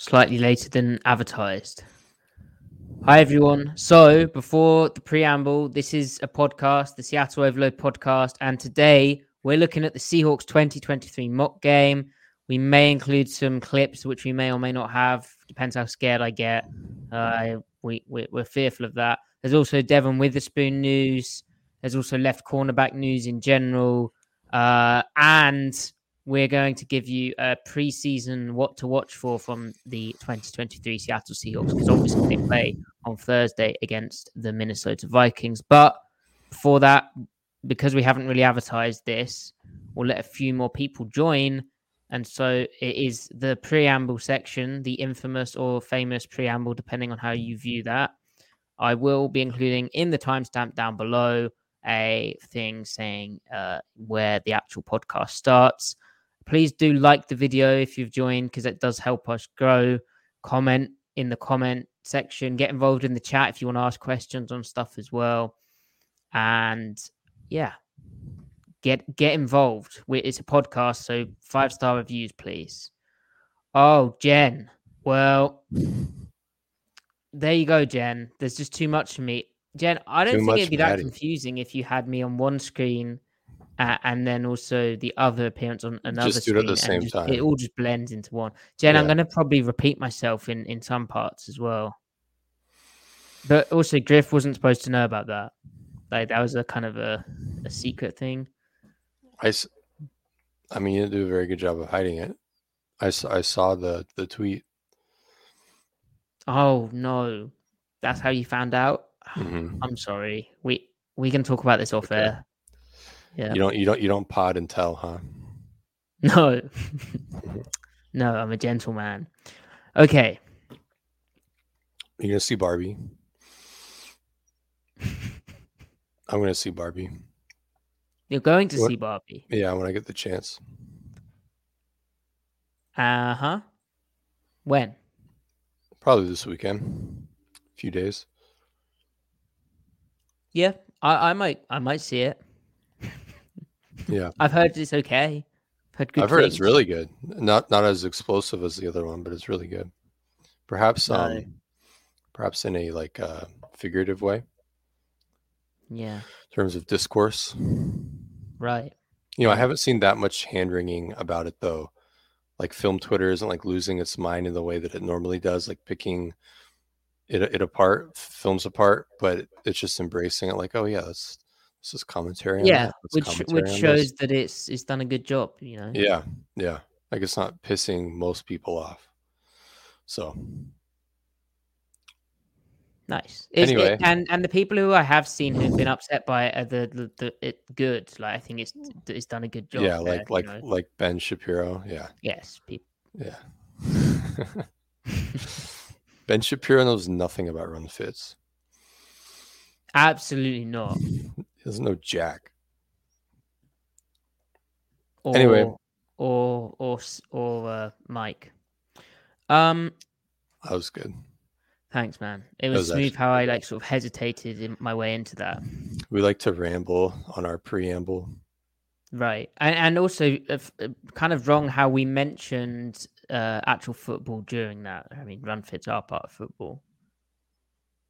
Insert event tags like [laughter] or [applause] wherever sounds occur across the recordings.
Slightly later than advertised. Hi, everyone. So, before the preamble, this is a podcast, the Seattle Overload podcast, and today we're looking at the Seahawks 2023 mock game. We may include some clips, which we may or may not have, depends how scared I get. Uh, we, we, we're fearful of that. There's also Devon Witherspoon news. There's also left cornerback news in general. Uh, and we're going to give you a preseason what to watch for from the 2023 Seattle Seahawks because obviously they play on Thursday against the Minnesota Vikings. But before that, because we haven't really advertised this, we'll let a few more people join. And so it is the preamble section, the infamous or famous preamble, depending on how you view that. I will be including in the timestamp down below a thing saying uh, where the actual podcast starts. Please do like the video if you've joined because it does help us grow. Comment in the comment section. Get involved in the chat if you want to ask questions on stuff as well. And yeah, get get involved. It's a podcast, so five star reviews, please. Oh, Jen. Well, there you go, Jen. There's just too much for me. Jen, I don't Too think it'd be that confusing if you had me on one screen uh, and then also the other appearance on another Just do it at the same just- time. It all just blends into one. Jen, I'm going to probably repeat myself in in some parts as well. But also, Griff wasn't supposed to know about that. Like that was a kind of a, a secret thing. I, I mean, you didn't do a very good job of hiding it. I saw the the tweet. Oh no, that's how you found out. [sighs] Mhm. I'm sorry. We we can talk about this off Okay. air. Yeah. You don't you don't you don't pod and tell, huh? [laughs] No. [laughs] no, I'm a gentleman. Okay. You're gonna see Barbie. [laughs] I'm gonna see Barbie. You're going to What- see Barbie. Yeah, when I get the chance. Uh huh. When? Probably this weekend. A few days. Yeah, I, I might I might see it. Yeah. [laughs] I've heard it's okay. I've heard good I've heard it's really good. Not not as explosive as the other one, but it's really good. Perhaps No. um perhaps in a like uh figurative way Yeah, in terms of discourse. right. You know, I haven't seen that much hand wringing about it though. Like film Twitter isn't like losing its mind in the way that it normally does, like picking it it apart, films apart, but it's just embracing it like, oh yeah, that's this is commentary. Yeah, which commentary which shows this." that it's it's done a good job. You know. Yeah, yeah. Like it's not pissing most people off. So Nice. It's, it- Anyway. and and the people who I have seen who've been upset by it are the the, the it good. Like I think it's it's done a good job. yeah, there, like like know? like Ben Shapiro. Yeah, yes, people. yeah. [laughs] ben Shapiro knows nothing about run fits. [laughs] Absolutely not. He doesn't know jack. Or, Anyway. or or or uh, Mike. Um, That was good. thanks, man. It was was smooth actually- how I like sort of hesitated in my way into that. We like to ramble on our preamble. Right, and and also uh, f- uh, kind of wrong how we mentioned uh, actual football during that. I mean, run fits are part of football.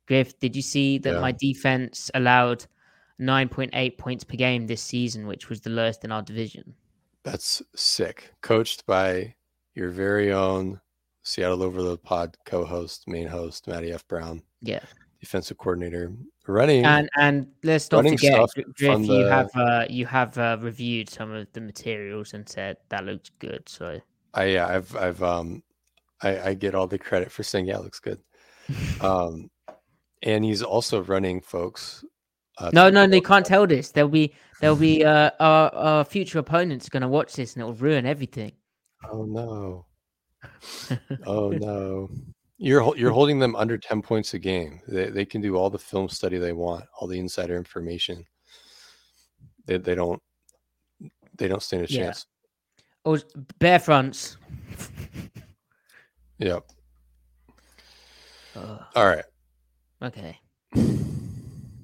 Griff, did you see that Yeah. my defense allowed 9.8 points per game this season, which was the lowest in our division? That's sick. Coached by your very own Seattle Overload Pod co-host, main host, Matty F. Brown, Yeah, defensive coordinator, running. And and let's not forget, Griff, you the- have uh, you have uh, reviewed some of the materials and said that looks good. So I yeah, I've I've um I, I get all the credit for saying yeah, it looks good. [laughs] Um and he's also running folks. Uh, no, no, they can't tell this. There'll be there'll be uh, our our future opponents going to watch this and it will ruin everything. Oh no. [laughs] Oh no. You're you're holding them under 10 points a game. They they can do all the film study they want, all the insider information. They they don't they don't stand a chance. Or s- bare fronts. Yep. Ugh, All right. okay.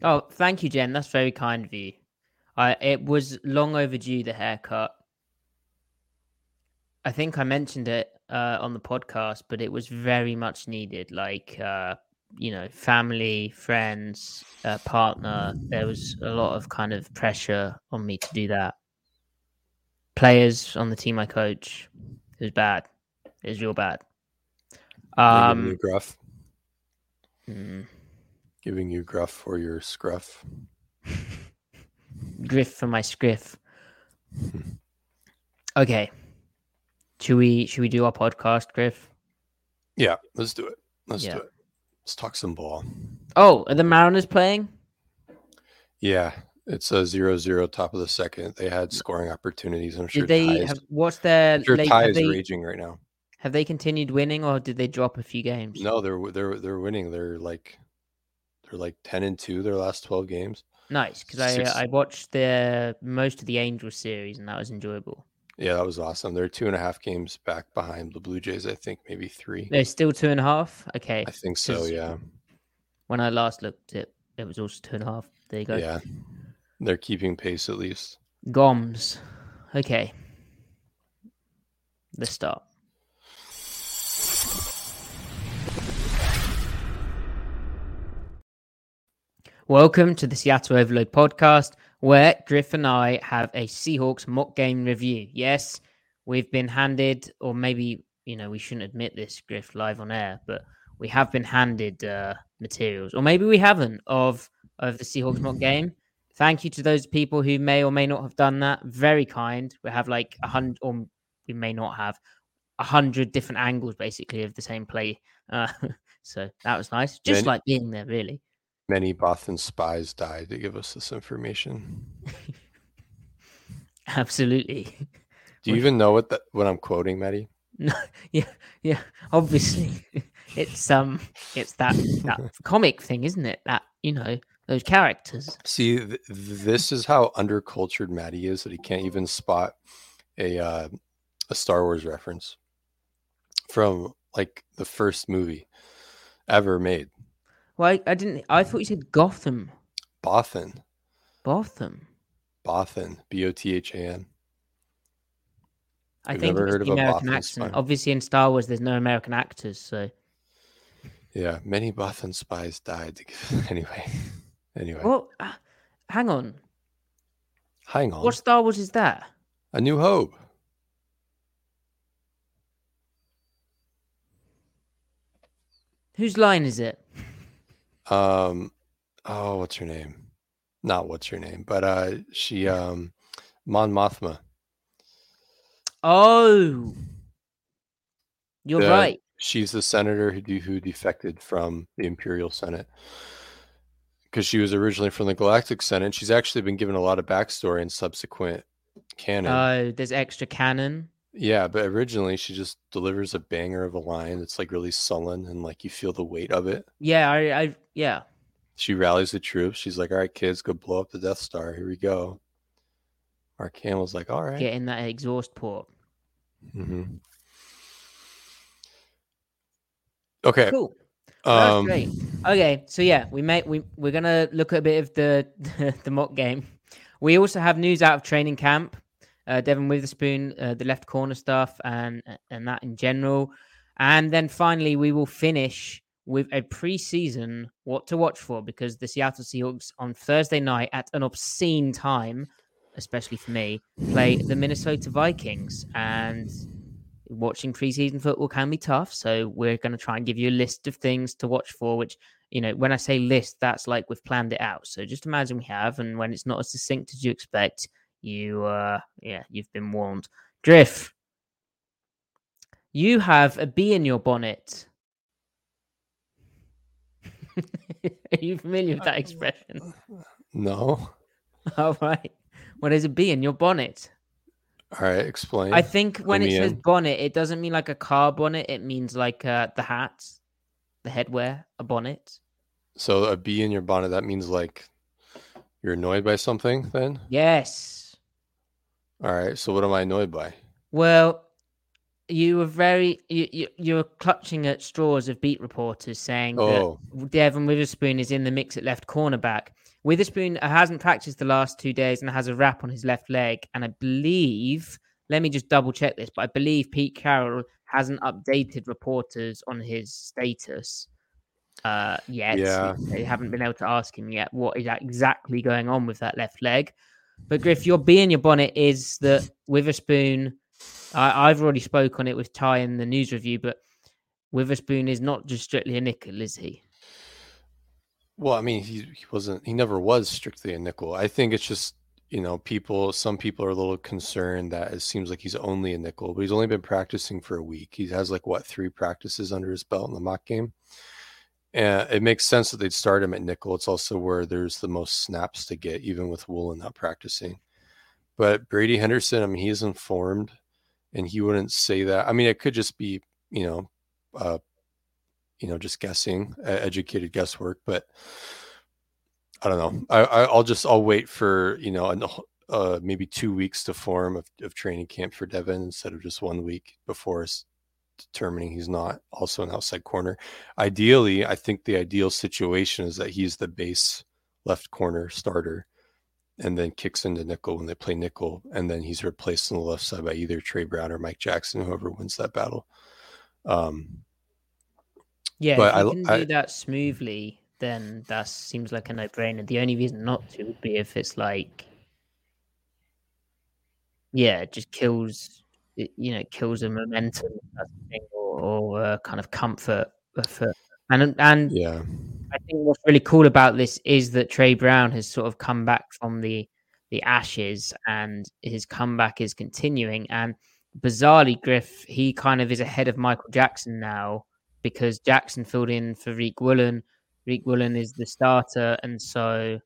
Oh, thank you, Jen. That's very kind of you. I it was long overdue the haircut. I think I mentioned it uh, on the podcast, but it was very much needed. Like, uh, you know, family, friends, uh, partner. There was a lot of kind of pressure on me to do that. Players on the team I coach. It was bad. It was real bad. Um, gruff, mm, giving you gruff for your scruff. [laughs] griff for my scriff. Hmm. Okay. Should we should we do our podcast, Griff? Yeah, let's do it. Let's Yeah. do it. Let's talk some ball. Oh, are the Mariners playing? Yeah, it's a zero-zero top of the second. They had scoring opportunities. I'm sure Did they ties, have what's their sure late, tie is they, raging right now. have they continued winning or did they drop a few games? No, they're they're they're winning. They're like they're like 10 and 2 their last 12 games. Nice, because I Six- uh, I watched the most of the Angels series and that was enjoyable. Yeah, that was awesome. They're two and a half games back behind the Blue Jays, I think, maybe three. They're still two and a half. Okay, I think so. yeah. when I last looked, it it was also two and a half. There you go. Yeah. They're keeping pace at least. Goms. Okay. Let's start. Welcome to the Seattle Overload podcast, where Griff and I have a Seahawks mock game review. Yes, we've been handed, or maybe, you know, we shouldn't admit this, Griff, live on air, but we have been handed uh, materials, or maybe we haven't, of, of the Seahawks mock game. Thank you to those people who may or may not have done that. Very kind. We have like a hundred, or we may not have a hundred different angles, basically, of the same play. Uh, [laughs] so that was nice. Just Many- like being there, really. Many Bothan spies died to give us this information. [laughs] Absolutely. Do you even know what that what I'm quoting, Matty? No, [laughs] yeah, yeah. Obviously, [laughs] it's um, it's that that comic thing, isn't it? That you know those characters. See, th- this is how undercultured Matty is that he can't even spot a uh, a Star Wars reference from like the first movie ever made. Well, I, I didn't. I thought you said Gotham, Bothan, Botham. Bothan, B O T H A N. I You've think never heard of American accent. spy? Obviously, in Star Wars, there's no American actors, so Yeah, many Bothan spies died. [laughs] Anyway, anyway, well, uh, hang on. hang on. What Star Wars is that? A New Hope. Whose line is it? Um, oh, what's her name? Not what's her name, but uh, she um, Mon Mothma. Oh, you're The- right. She's the senator who de- who defected from the Imperial Senate because she was originally from the Galactic Senate. She's actually been given a lot of backstory in subsequent canon. Oh, there's extra canon. Yeah, but originally she just delivers a banger of a line that's like really sullen and like you feel the weight of it. Yeah, I, I yeah. She rallies the troops. She's like, "All right, kids, go blow up the Death Star. Here we go." Our camel's like, "All right." Get in that exhaust port. Mm-hmm. Okay. Cool. Um, great. Okay, so yeah, we may we we're gonna look at a bit of the [laughs] the mock game. We also have news out of training camp. Uh, Devon Witherspoon, uh, the left corner stuff, and and that in general, and then finally we will finish with a preseason what to watch for because the Seattle Seahawks on Thursday night at an obscene time, especially for me, play the Minnesota Vikings and watching preseason football can be tough. So we're going to try and give you a list of things to watch for, which you know, when I say list, that's like we've planned it out. So just imagine we have, and when it's not as succinct as you expect, you, uh, yeah, you've been warned. Griff, you have a bee in your bonnet. [laughs] Are you familiar with that expression? No. [laughs] All right. Well, there's a bee in your bonnet. All right, explain. I think when Fill it says in. bonnet, it doesn't mean like a car bonnet. It means like uh, the hat, the headwear, a bonnet. So a bee in your bonnet, that means like you're annoyed by something then? Yes. All right. So what am I annoyed by? Well, you were very you you, you were clutching at straws of beat reporters saying Oh, that Devon Witherspoon is in the mix at left cornerback. Witherspoon hasn't practiced the last two days and has a wrap on his left leg, and I believe. Let me just double check this, but I believe Pete Carroll hasn't updated reporters on his status uh, yet. Yeah. They haven't been able to ask him yet what is exactly going on with that left leg. But Griff, your bee in your bonnet is that Witherspoon. I, I've already spoke on it with Ty in the news review, but Witherspoon is not just strictly a nickel, is he? well, I mean, he, he wasn't, he never was strictly a nickel. I think it's just, you know, people, some people are a little concerned that it seems like he's only a nickel, but he's only been practicing for a week. He has like what, three practices under his belt in the mock game. And it makes sense that they'd start him at nickel. It's also where there's the most snaps to get, even with Woolen not practicing. But Brady Henderson, I mean, he's informed and he wouldn't say that. I mean, it could just be, you know, uh, you know, just guessing, uh, educated guesswork, but I don't know. I, I I'll just I'll wait for you know an, uh maybe two weeks to form of, of training camp for Devon instead of just one week before determining he's not also an outside corner. Ideally, I think the ideal situation is that he's the base left corner starter and then kicks into nickel when they play nickel, and then he's replaced on the left side by either Trey Brown or Mike Jackson, whoever wins that battle. Um, Yeah, But if you I- can I- do that smoothly, then that seems like a no-brainer. The only reason not to would be if it's like, yeah, it just kills, it, you know, kills the momentum that's the thing, or, or uh, kind of comfort. For, and and yeah, I think what's really cool about this is that Trey Brown has sort of come back from the the ashes, and his comeback is continuing. And bizarrely, Griff, he kind of is ahead of Michael Jackson now because Jackson filled in for Reek Woolen. Reek Woolen is the starter, and so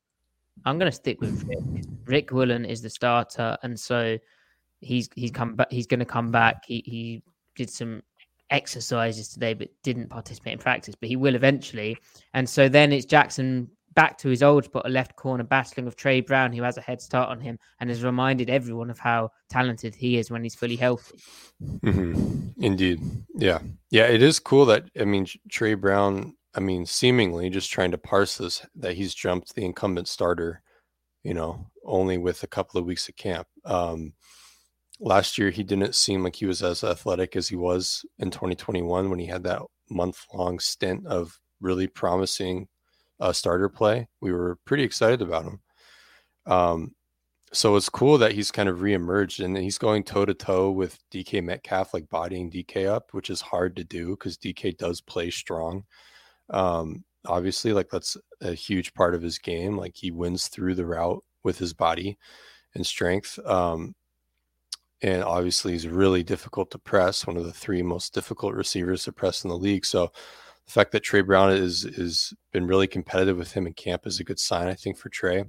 I'm going to stick with Riq. Riq Woolen is the starter, and so he's he's come back. He's going to come back. He he did some exercises today, but didn't participate in practice. But he will eventually, and so then it's Jackson back to his old spot, a left corner, battling with Trey Brown, who has a head start on him, and has reminded everyone of how talented he is when he's fully healthy. hmm Indeed. Yeah. Yeah. It is cool that, I mean, Trey Brown, I mean, seemingly just trying to parse this, that he's jumped the incumbent starter, you know, only with a couple of weeks of camp. Um, last year, he didn't seem like he was as athletic as he was in 2021 when he had that month long stint of really promising uh, starter play. We were pretty excited about him. Um, so it's cool that he's kind of reemerged and he's going toe to toe with DK Metcalf, like bodying DK up, which is hard to do because DK does play strong. Um, obviously, like that's a huge part of his game. Like he wins through the route with his body and strength. Um, and obviously, he's really difficult to press. One of the three most difficult receivers to press in the league. So the fact that Trey Brown is is been really competitive with him in camp is a good sign, I think, for Trey.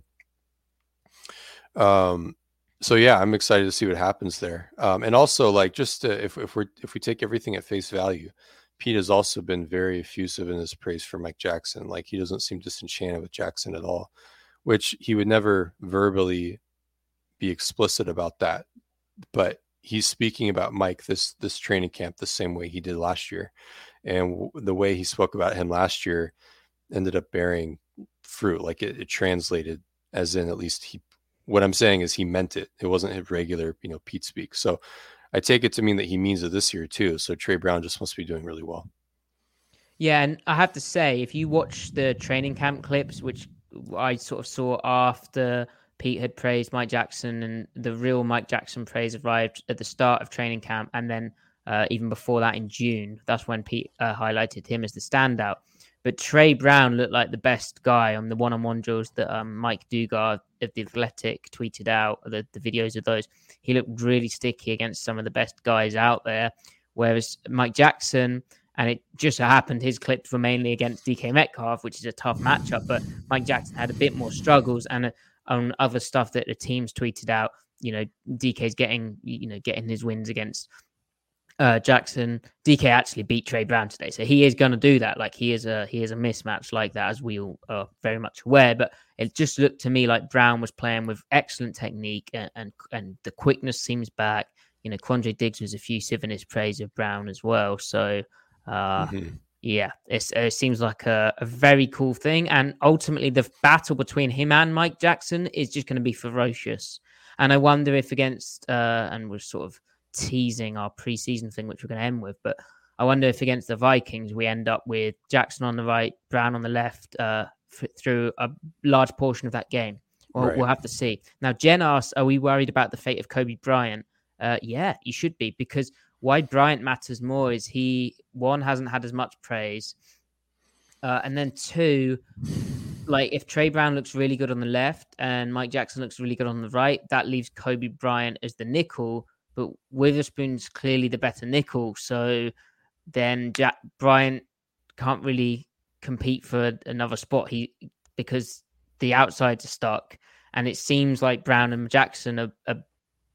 Um, so yeah, I'm excited to see what happens there. Um, and also, like, just to, if if we if we take everything at face value, Pete has also been very effusive in his praise for Mike Jackson. Like, he doesn't seem disenchanted with Jackson at all, which he would never verbally be explicit about that. But he's speaking about Mike this this training camp the same way he did last year, and w- the way he spoke about him last year ended up bearing fruit. Like it, it translated, as in at least he what I'm saying is he meant it. It wasn't his regular, you know, Pete speak. So I take it to mean that he means it this year too. So Trey Brown just must be doing really well. Yeah, and I have to say, if you watch the training camp clips, which I sort of saw after Pete had praised Mike Jackson, and the real Mike Jackson praise arrived at the start of training camp, and then uh, even before that in June, that's when Pete uh, highlighted him as the standout. But Trey Brown looked like the best guy on the one-on-one drills that um, Mike Dugar of the Athletic tweeted out. The, the videos of those, he looked really sticky against some of the best guys out there. Whereas Mike Jackson, and it just so happened his clips were mainly against DK Metcalf, which is a tough matchup. But Mike Jackson had a bit more struggles and on other stuff that the teams tweeted out. You know, DK's getting you know getting his wins against uh, Jackson. DK actually beat Trey Brown today, so he is going to do that. Like he is a he is a mismatch like that, as we all are very much aware. But it just looked to me like Brown was playing with excellent technique, and and, and the quickness seems back. You know, Quandre Diggs was effusive in his praise of Brown as well. So, uh, mm-hmm. Yeah, it seems like a, a very cool thing. And ultimately, the battle between him and Mike Jackson is just going to be ferocious. And I wonder if against, uh, and we're sort of teasing our preseason thing, which we're going to end with. But I wonder if against the Vikings we end up with Jackson on the right, Brown on the left uh, f- through a large portion of that game. Well, right. we'll have to see. Now, Jen asks, "Are we worried about the fate of Coby Bryant?" Uh, yeah, you should be because why Bryant matters more is he one hasn't had as much praise, uh, and then two, like if Trey Brown looks really good on the left and Mike Jackson looks really good on the right, that leaves Coby Bryant as the nickel, but Witherspoon's clearly the better nickel. So then Jack Bryant can't really compete for another spot. He because the outsides are stuck, and it seems like Brown and Jackson are, are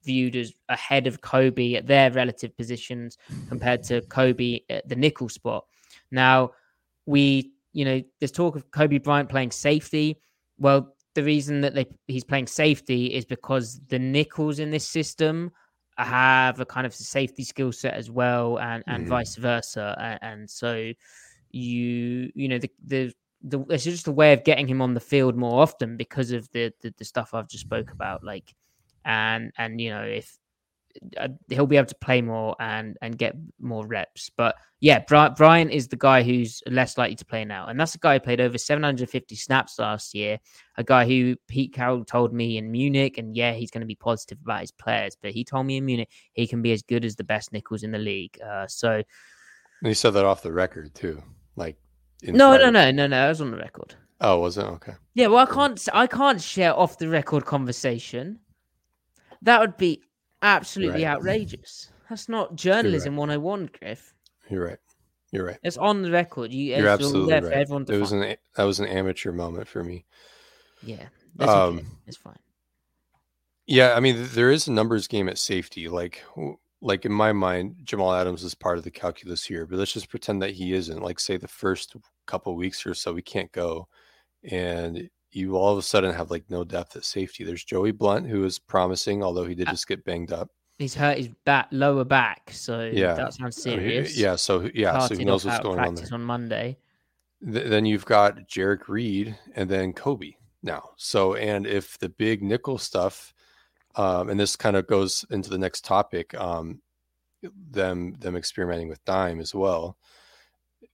viewed as ahead of Coby at their relative positions compared to Coby at the nickel spot. Now we, you know, there's talk of Coby Bryant playing safety. Well, the reason that they, he's playing safety is because the nickels in this system have a kind of safety skill set as well, and and mm. vice versa. And, and, so you you know the the the it's just a way of getting him on the field more often because of the the, the stuff I've just spoke about, like and and you know if uh, he'll be able to play more and and get more reps. But yeah, Brian is the guy who's less likely to play now, and that's a guy who played over 750 snaps last year. A guy who Pete Carroll told me in Munich, and yeah, he's going to be positive about his players, but he told me in Munich he can be as good as the best nickels in the league. Uh, so and he said that off the record too, like no, no, no, no, no, I was on the record. Oh, was it okay? Yeah, well, I can't, I can't share off the record conversation. That would be absolutely right. outrageous. That's not journalism right. 101, Griff. You're right. You're right. It's on the record. You, You're absolutely right. everyone it was an that was an amateur moment for me. Yeah, um, okay. it's fine. Yeah, I mean, there is a numbers game at safety. Like, like in my mind, Jamal Adams is part of the calculus here. But let's just pretend that he isn't. Like, say the first couple weeks or so, we can't go, and you all of a sudden have like no depth at safety. There's Joey Blount who is promising, although he did uh, just get banged up. He's hurt his back, lower back, so yeah, that sounds serious. I mean, yeah, so yeah, so he knows what's going on there. on Monday. Th- then you've got Jerrick Reed and then Coby now. So and if the big nickel stuff, um, and this kind of goes into the next topic, um, them them experimenting with dime as well.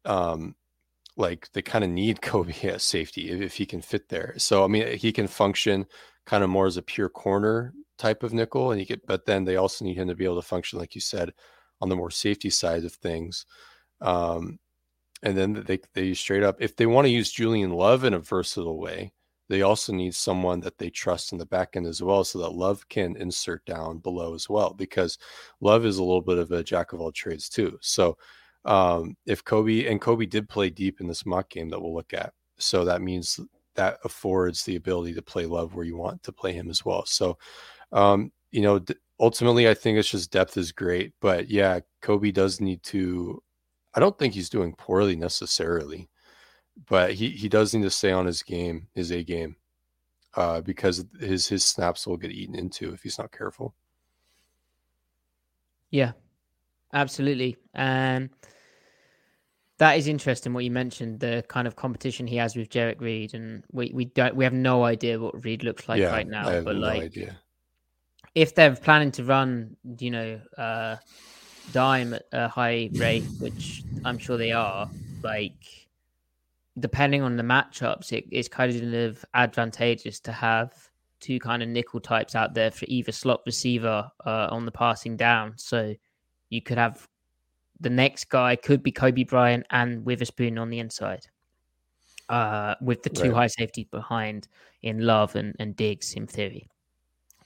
Um, like they kind of need Coby at safety if, if, he can fit there. So I mean, he can function kind of more as a pure corner type of nickel, and he could. But then they also need him to be able to function, like you said, on the more safety side of things. Um, and then they they straight up, if they want to use Julian Love in a versatile way, they also need someone that they trust in the back end as well, so that Love can insert down below as well, because Love is a little bit of a jack of all trades too. So um, if Coby and Coby did play deep in this mock game that we'll look at, so that means that affords the ability to play Love where you want to play him as well. So, um, you know, ultimately, I think it's just depth is great, but yeah, Coby does need to. I don't think he's doing poorly necessarily, but he he does need to stay on his game, his A game, uh, because his his snaps will get eaten into if he's not careful. Yeah, absolutely. Um, that is interesting what you mentioned the kind of competition he has with Jerrick Reed, and we, we don't we have no idea what Reed looks like yeah, right now. but no like, idea. if they're planning to run, you know, uh, dime at a high rate, which I'm sure they are, like depending on the matchups, it, it's kind of advantageous to have two kind of nickel types out there for either slot receiver uh, on the passing down. So you could have the next guy could be Coby Bryant and Witherspoon on the inside. uh, with the two Right. high safety behind in Love and, and Diggs in theory.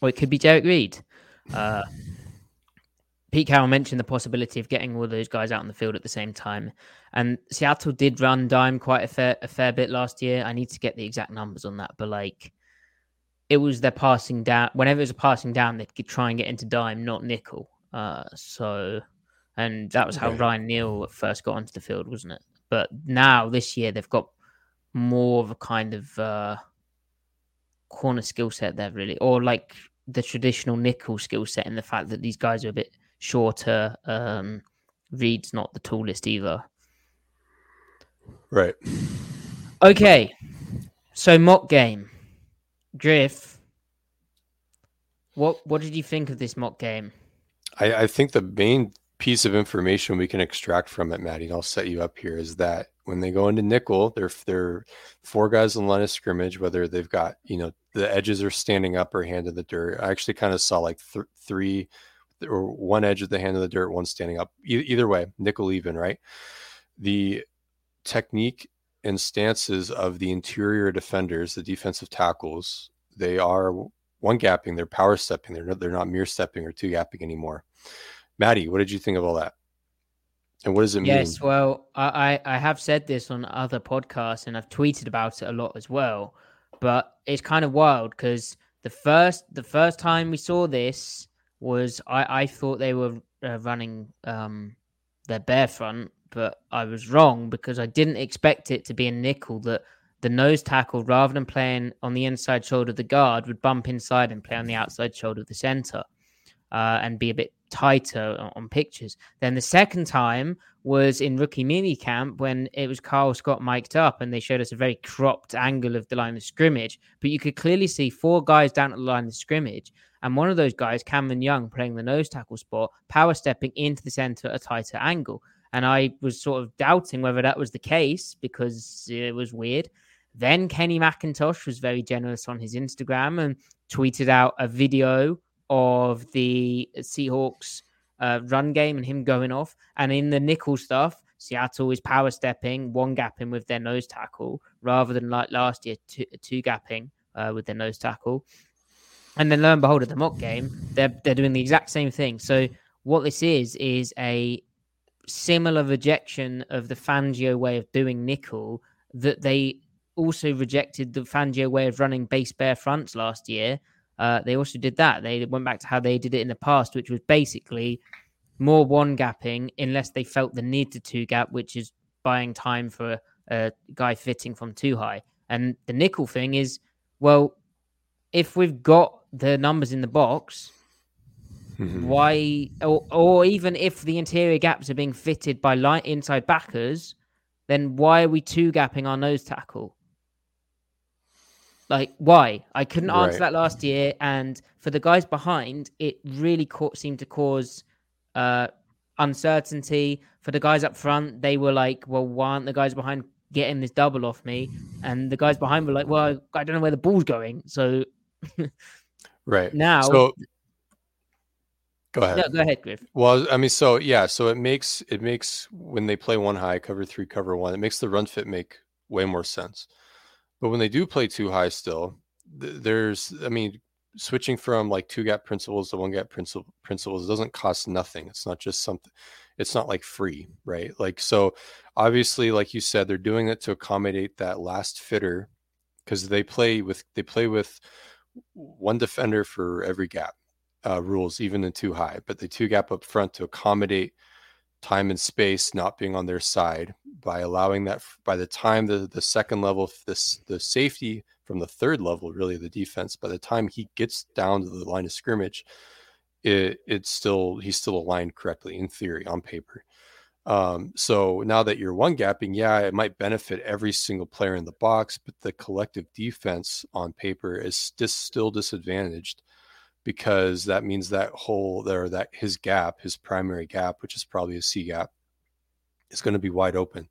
Or it could be Derek Reed. Uh, Pete Carroll mentioned the possibility of getting all those guys out on the field at the same time. And Seattle did run dime quite a fair a fair bit last year. I need to get the exact numbers on that, but like it was their passing down. Whenever it was a passing down, they'd try and get into dime, not nickel. Uh, so, and that was how Right. Ryan Neal first got onto the field, wasn't it? But now this year they've got more of a kind of uh, corner skill set there, really, or like the traditional nickel skill set, in the fact that these guys are a bit shorter. Um, Reed's not the tallest either. Right. Okay, so mock game, Griff. What what did you think of this mock game? I, I think the main piece of information we can extract from it, Matty, and I'll set you up here, is that when they go into nickel, they're they're four guys in the line of scrimmage, whether they've got you know the edges are standing up or hand in the dirt. I actually kind of saw like th- three or one edge of the hand in the dirt, one standing up. E- either way, nickel even, right? The technique and stances of the interior defenders, the defensive tackles, they are one gapping, they're power stepping, they're they're not mere stepping or two gapping anymore. Matty, what did you think of all that? And what does it Yes, mean? Yes, well, I, I have said this on other podcasts and I've tweeted about it a lot as well. But it's kind of wild because the first the first time we saw this was I I thought they were uh, running um their bare front, but I was wrong because I didn't expect it to be a nickel that the nose tackle rather than playing on the inside shoulder of the guard would bump inside and play on the outside shoulder of the center uh, and be a bit tighter on, pictures. Then the second time was in rookie mini camp when it was Karl Scott mic'd up and they showed us a very cropped angle of the line of scrimmage. But you could clearly see four guys down at the line of scrimmage. And one of those guys, Cameron Young, playing the nose tackle spot, power stepping into the center at a tighter angle. And I was sort of doubting whether that was the case because it was weird. Then Kenny McIntosh was very generous on his Instagram and tweeted out a video of the Seahawks uh, run game and him going off. And in the nickel stuff, Seattle is power stepping, one gapping with their nose tackle rather than like last year, two, two gapping uh, with their nose tackle. And then lo and behold, at the mock game, they're they're doing the exact same thing. So what this is is a similar rejection of the Fangio way of doing nickel that they also rejected the Fangio way of running base bare fronts last year. Uh, they also did that. They went back to how they did it in the past, which was basically more one gapping unless they felt the need to two gap, which is buying time for a, guy fitting from too high. And the nickel thing is, well, if we've got the numbers in the box, Mhm. [laughs] why, or, or even if the interior gaps are being fitted by light inside backers, then why are we two gapping our nose tackle? Like, why? I couldn't answer Right. that last year. And for the guys behind, it really ca- seemed to cause uh, uncertainty. For the guys up front, they were like, well, why aren't the guys behind getting this double off me? And the guys behind were like, well, I don't know where the ball's going. So [laughs] Right. now, So go ahead. no, go ahead, Griff. Well, I mean, so yeah, so it makes it makes when they play one high, cover three, cover one, it makes the run fit make way more sense. But when they do play too high, still th- there's, I mean, switching from like two gap principles to one gap principle principles doesn't cost nothing. It's not just something. It's not like free, right? Like so, obviously, like you said, they're doing it to accommodate that last fitter because they play with they play with one defender for every gap uh, rules, even in two high, but they two gap up front to accommodate time and space not being on their side by allowing that by the time the, the second level, this the safety from the third level, really the defense, by the time he gets down to the line of scrimmage, it, it's still he's still aligned correctly in theory on paper. Um, so now that you're one gapping, yeah, it might benefit every single player in the box, but the collective defense on paper is dis- still disadvantaged because that means that whole there that his gap, his primary gap, which is probably a C gap, is going to be wide open.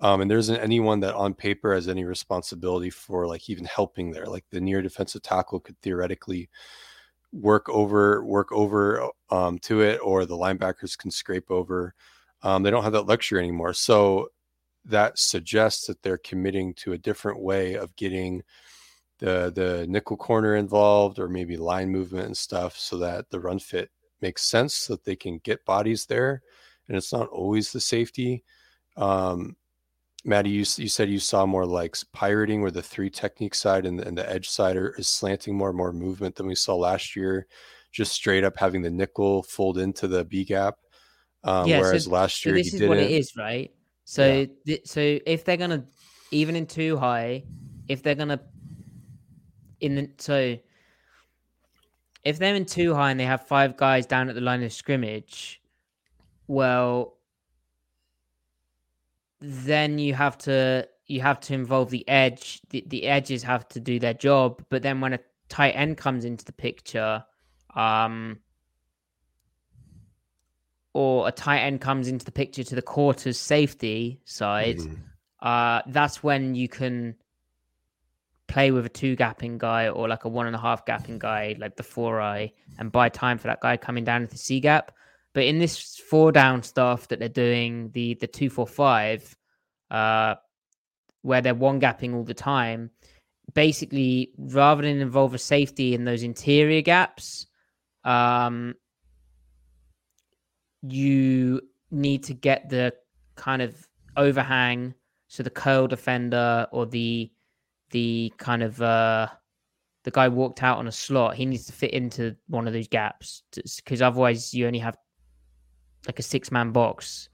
Um, and there isn't anyone that on paper has any responsibility for like even helping there. Like the near defensive tackle could theoretically work over work over um, to it, or the linebackers can scrape over. Um, they don't have that luxury anymore. So that suggests that they're committing to a different way of getting the the nickel corner involved or maybe line movement and stuff so that the run fit makes sense so that they can get bodies there and it's not always the safety um Matty, you, you said you saw more like pirating where the three technique side and, and the edge side are, is slanting more and more movement than we saw last year. Just straight up having the nickel fold into the B gap. Um, yeah, whereas so, last year so this is didn't. what it is, right? So, yeah. th- so if they're gonna even in too high, if they're gonna in the so if they're in too high and they have five guys down at the line of scrimmage, well, then you have to you have to involve the edge. The, the edges have to do their job, but then when a tight end comes into the picture, um, or a tight end comes into the picture to the quarters safety side, mm-hmm. uh, that's when you can play with a two gapping guy or like a one and a half gapping guy, like the four eye, and buy time for that guy coming down to the C gap. But in this four down stuff that they're doing, the the two four five, uh, where they're one gapping all the time, basically rather than involve a safety in those interior gaps, um, you need to get the kind of overhang, so the curl defender or the the kind of uh, the guy walked out on a slot. He needs to fit into one of those gaps because otherwise you only have like a six man box,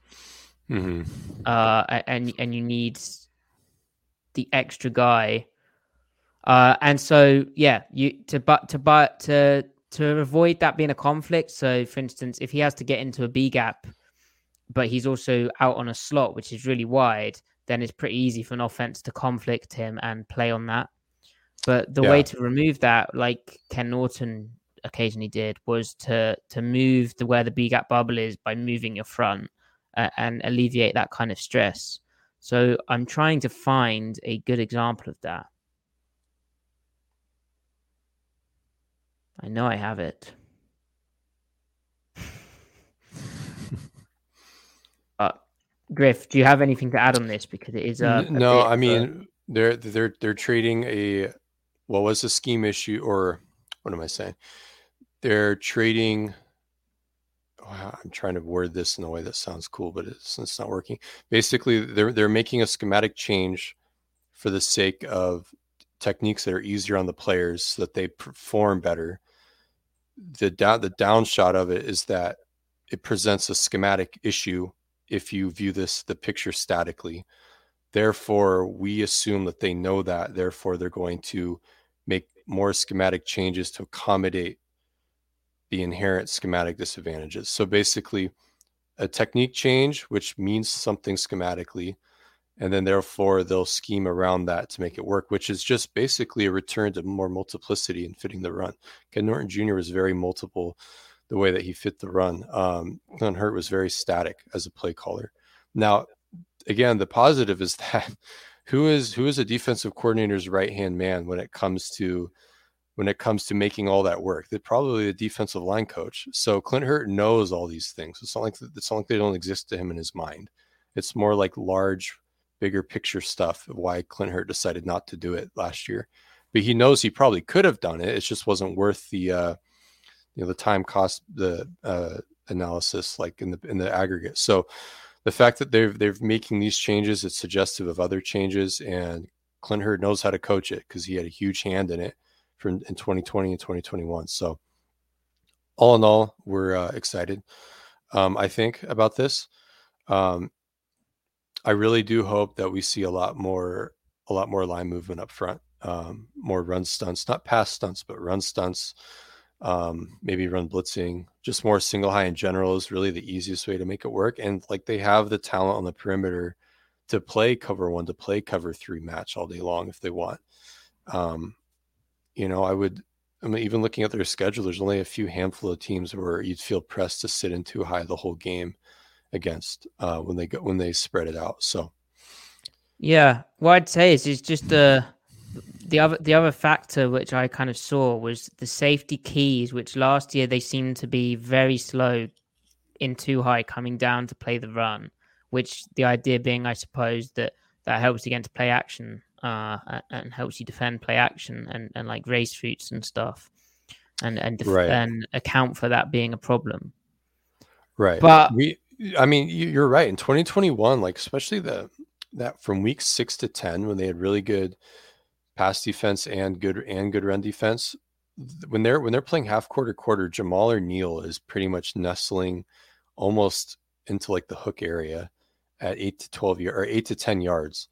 mm-hmm. uh, and and you need the extra guy. Uh, and so yeah, you to but to but to to avoid that being a conflict. So for instance, if he has to get into a B gap, but he's also out on a slot which is really wide, then it's pretty easy for an offense to conflict him and play on that. But the yeah. way to remove that, like Ken Norton occasionally did was to to move the where the B gap bubble is by moving your front uh, and alleviate that kind of stress. So I'm trying to find a good example of that. I know I have it. uh, Griff, do you have anything to add on this? Because it is a, a no. I mean, they're they're they're trading a what was a scheme issue or what am I saying? they're trading I'm trying to word this in a way that sounds cool, but it's, it's not working. Basically, they're they're making a schematic change for the sake of techniques that are easier on the players so that they perform better. The down the downshot of it is that it presents a schematic issue if you view this the picture statically. Therefore, we assume that they know that. Therefore, they're going to make more schematic changes to accommodate the inherent schematic disadvantages. So basically, a technique change, which means something schematically, and then therefore they'll scheme around that to make it work, which is just basically a return to more multiplicity in fitting the run. Ken Norton Jr. was very multiple the way that he fit the run. Um, Hurtt was very static as a play caller. Now, again, the positive is [laughs] that who is who is a defensive coordinator's right hand man when it comes to when it comes to making all that work. They're probably a defensive line coach. So Clint Hurtt knows all these things. It's not like it's not like they don't exist to him in his mind. It's more like large, bigger picture stuff of why Clint Hurtt decided not to do it last year. But he knows he probably could have done it. It just wasn't worth the uh, you know the time cost the uh, analysis like in the in the aggregate. So the fact that they're they're making these changes, it's suggestive of other changes, and Clint Hurtt knows how to coach it because he had a huge hand in it for in 2020 and 2021. So all in all, we're uh, excited. Um, I think about this. Um, I really do hope that we see a lot more, a lot more line movement up front, um, more run stunts, not pass stunts, but run stunts. Um, maybe run blitzing, just more single high in general is really the easiest way to make it work. And like they have the talent on the perimeter to play cover one, to play cover three match all day long if they want. Um, you know, I would, I mean, even looking at their schedule, there's only a few handful of teams where you'd feel pressed to sit in too high the whole game against uh, when they go when they spread it out. So, yeah, what I'd say is is just the the other the other factor which I kind of saw was the safety keys, which last year they seemed to be very slow in too high coming down to play the run which the idea being, I suppose, that that helps you against play action uh, and helps you defend play action and, and like race routes and stuff, and and def- Right. and account for that being a problem. Right. But- we, I mean, you're right. In 2021, like especially the that from week six to ten, when they had really good pass defense and good and good run defense, when they're when they're playing half quarter quarter, Jamal or Neal is pretty much nestling almost into like the hook area at eight to twelve yard or eight to ten yards.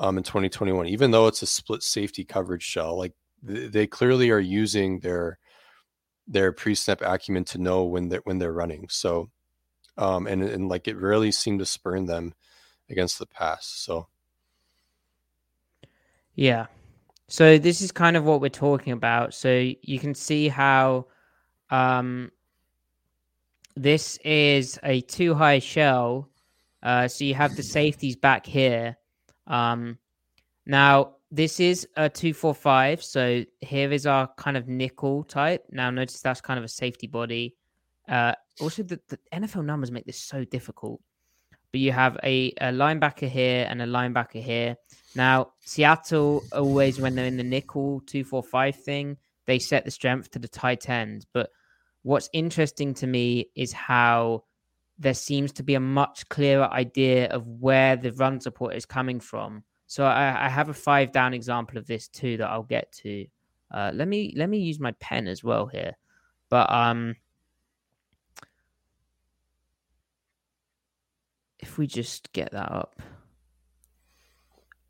Um, in 2021, even though it's a split safety coverage shell, like th- they clearly are using their their pre-snap acumen to know when they're when they're running. So um, and and like it rarely seemed to spurn them against the pass. So Yeah. So this is kind of what we're talking about. So you can see how um, this is a too high shell. Uh, so you have the safeties back here. Um, now this is a two four five. So here is our kind of nickel type. Now notice that's kind of a safety body. Uh, also, the, the NFL numbers make this so difficult. But you have a, a linebacker here and a linebacker here. Now, Seattle always, when they're in the nickel 245 thing, they set the strength to the tight end. But what's interesting to me is how there seems to be a much clearer idea of where the run support is coming from. So I, I have a five down example of this too that I'll get to. Uh, let me let me use my pen as well here. But um, if we just get that up.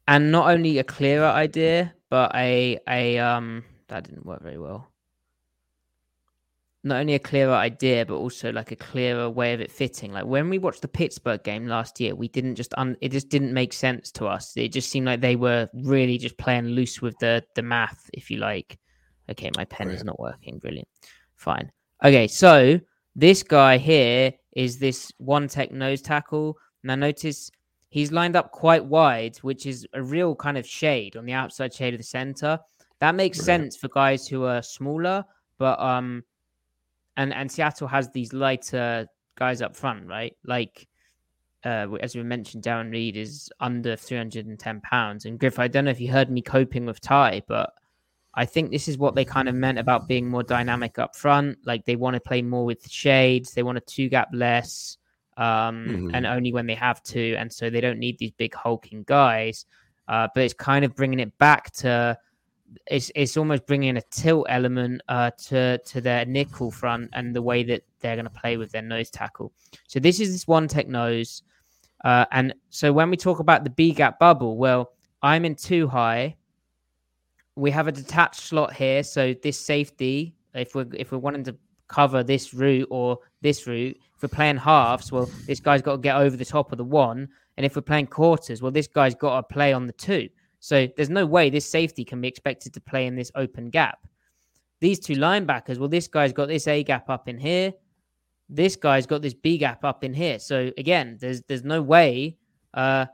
And not only a clearer idea but a a um that didn't work very well. Not only a clearer idea but also like a clearer way of it fitting. Like when we watched the pittsburgh game last year we didn't just un- it just didn't make sense to us. It just seemed like they were really just playing loose with the the math if you like. Okay my pen is not working. Brilliant. Fine. Okay so this guy here is this one tech nose tackle now notice he's lined up quite wide, which is a real kind of shade on the outside shade of the center. That makes Right. sense for guys who are smaller, but um, and and Seattle has these lighter guys up front, right? Like, uh, as we mentioned, Jarran Reed is under 310 pounds, and Griff, I don't know if you heard me coping with Ty, but I think this is what they kind of meant about being more dynamic up front. Like they want to play more with shades, they want a two gap less um, Mhm. and only when they have to, and so they don't need these big hulking guys. Uh, but it's kind of bringing it back to it's it's almost bringing a tilt element uh, to to their nickel front and the way that they're going to play with their nose tackle. So this is this one tech nose, uh, and so when we talk about the B gap bubble, well, I'm in too high. We have a detached slot here, so this safety, if we're if we're wanting to cover this route or this route, if we're playing halves, well, this guy's got to get over the top of the one. And if we're playing quarters, well, this guy's got to play on the two. So there's no way this safety can be expected to play in this open gap. These two linebackers, well, this guy's got this A gap up in here. This guy's got this B gap up in here. So again, there's there's no way uh,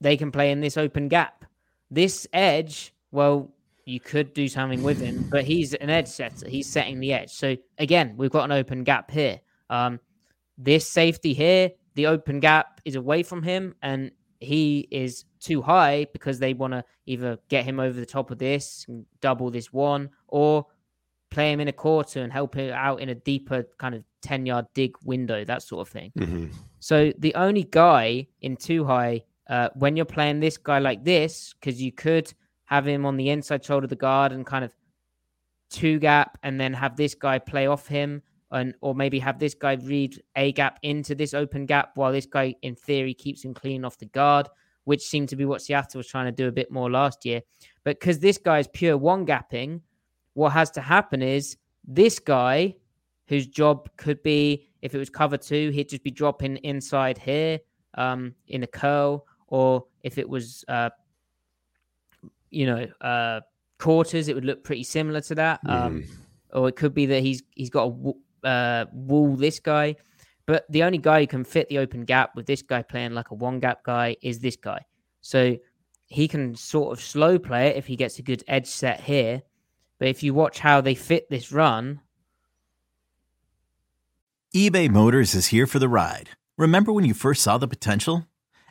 they can play in this open gap. This edge, well, you could do something with him, but he's an edge setter. He's setting the edge. So again, we've got an open gap here. Um, this safety here, the open gap is away from him, and he is too high because they want to either get him over the top of this, and double this one, or play him in a quarter and help him out in a deeper kind of 10 yard dig window, that sort of thing. Mhm. So the only guy in too high, uh, when you're playing this guy like this, because you could have him on the inside shoulder of the guard and kind of two gap, and then have this guy play off him, and or maybe have this guy read a gap into this open gap while this guy, in theory, keeps him clean off the guard, which seemed to be what Seattle was trying to do a bit more last year. But because this guy is pure one gapping, what has to happen is this guy whose job could be if it was cover two, he'd just be dropping inside here um, in a curl, or if it was, uh, you know, uh, quarters, it would look pretty similar to that. Um, or it could be that he's he's got a w- uh, wall this guy, but the only guy who can fit the open gap with this guy playing like a one gap guy is this guy. So he can sort of slow play it if he gets a good edge set here. But if you watch how they fit this run, eBay Motors is here for the ride. Remember when you first saw the potential?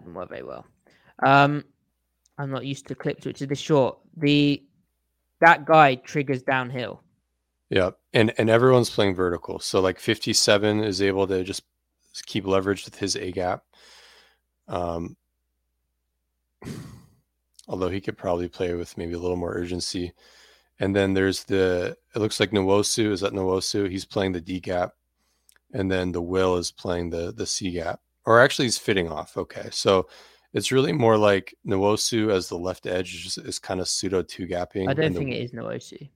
Didn't work very well. Um, I'm not used to clips which are this short. The that guy triggers downhill. Yeah, and and everyone's playing vertical. So like 57 is able to just keep leverage with his A gap. Um, [sighs] although he could probably play with maybe a little more urgency. And then there's the it looks like Nwosu is that Nwosu. He's playing the D gap, and then the Will is playing the the C gap, or actually he's fitting off. Okay, so it's really more like Nwosu as the left edge is, is kind of pseudo two gapping. I don't the, think it is Nwosu.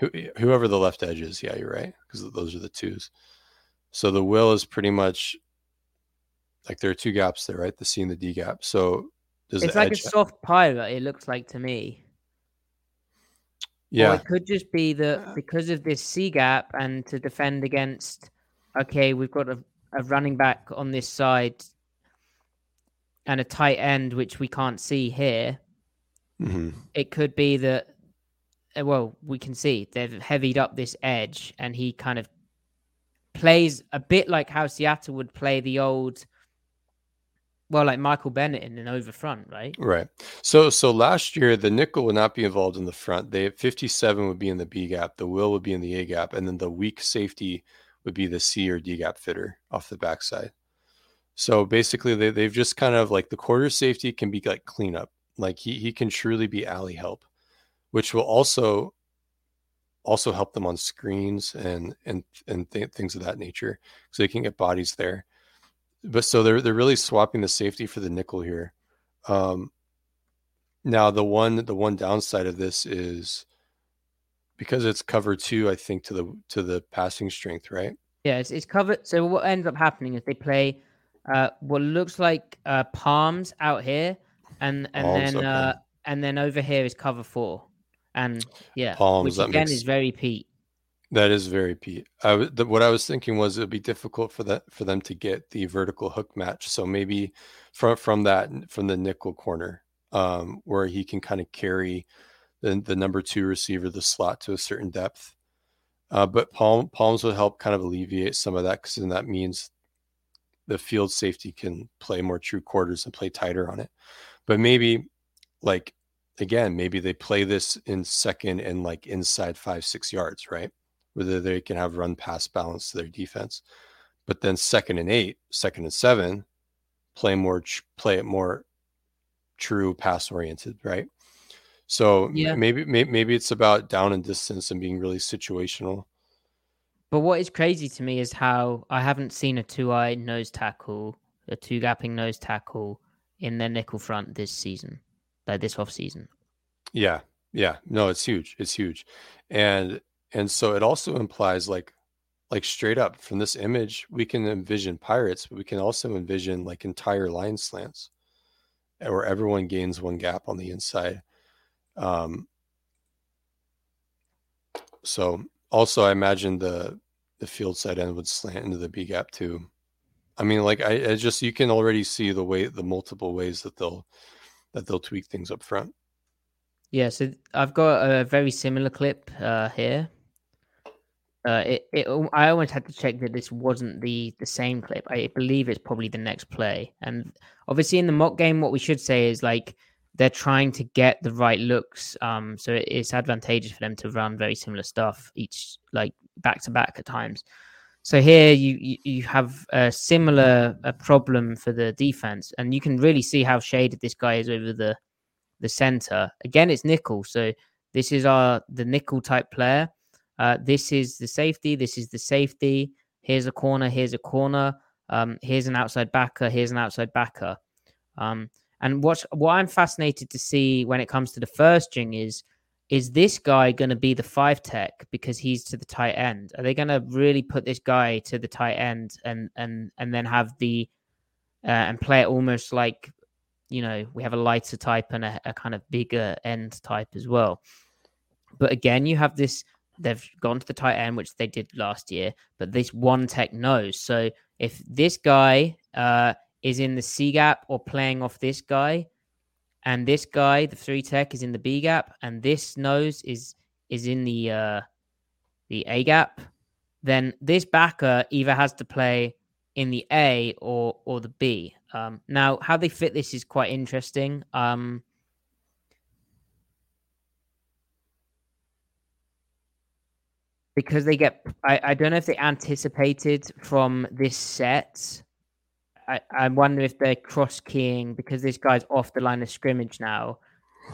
Who, whoever the left edge is, yeah, you're right, because those are the twos. So the Will is pretty much like there are two gaps there, right? The C and the D gap. So does it's like a soft pirate. It looks like to me. Yeah, or it could just be that uh. because of this C gap and to defend against. Okay, we've got a, a running back on this side and a tight end which we can't see here. Mm-hmm. It could be that. Uh, well, we can see they've heavied up this edge, and he kind of plays a bit like how Seattle would play the old well, like Michael Bennett in an over front, right? Right. So so last year the nickel would not be involved in the front. They 57 would be in the B gap, the will would be in the A gap, and then the weak safety would be the C or D gap fitter off the backside. So basically they, they've just kind of like the quarter safety can be like cleanup. Like he he can truly be alley help, which will also also help them on screens and and and th- things of that nature. So they can get bodies there but so they're they're really swapping the safety for the nickel here. Um, now the one the one downside of this is because it's cover two, I think to the to the passing strength, right? Yeah, it's, it's covered. So what ends up happening is they play uh, what looks like uh, palms out here, and and palms, then uh, and then over here is cover four, and yeah, palms. Which again makes... is very Pete. That is very Pete. I the, what I was thinking was it'd be difficult for that for them to get the vertical hook match. So maybe from from that from the nickel corner, um, where he can kind of carry the the number two receiver, the slot to a certain depth. Uh, but palm, palms will help kind of alleviate some of that because then that means the field safety can play more true quarters and play tighter on it. But maybe like again, maybe they play this in second and like inside five, six yards, right? whether they can have run pass balance to their defense. But then second and eight, second and seven, play more play it more true pass oriented, right? So yeah. maybe, maybe maybe it's about down and distance and being really situational. But what is crazy to me is how I haven't seen a two eye nose tackle, a two gapping nose tackle in their nickel front this season, like this off season. Yeah, yeah, no, it's huge. It's huge, and and so it also implies like like straight up from this image we can envision pirates but we can also envision like entire line slants eh, where everyone gains one gap on the inside um so also i imagine the the field side end would slant into the b gap too i mean like I, I just you can already see the way the multiple ways that they'll that they'll tweak things up front yeah so i've got a very similar clip uh here uh, it, it, I almost had to check that this wasn't the the same clip. I believe it's probably the next play. And obviously, in the mock game, what we should say is like they're trying to get the right looks. Um, so it's advantageous for them to run very similar stuff each, like back to back at times. So here you you, you have a similar a problem for the defense, and you can really see how shaded this guy is over the the center. Again, it's nickel, so this is our the nickel type player. Uh, this is the safety. This is the safety. Here's a corner. Here's a corner. Um, here's an outside backer. Here's an outside backer. Um, and what what I'm fascinated to see when it comes to the first Jing is is this guy going to be the five tech because he's to the tight end? Are they going to really put this guy to the tight end and and and then have the uh, and play it almost like you know we have a lighter type and a, a kind of bigger end type as well? But again, you have this. They've gone to the tight end, which they did last year, but this one tech nose. So if this guy uh, is in the C gap or playing off this guy, and this guy, the three tech, is in the B gap, and this nose is is in the uh, the A gap, then this backer either has to play in the A or or the B. Um, now, how they fit this is quite interesting. Um, because they get, I, I don't know if they anticipated from this set I, I wonder if they're cross keying because this guy's off the line of scrimmage now.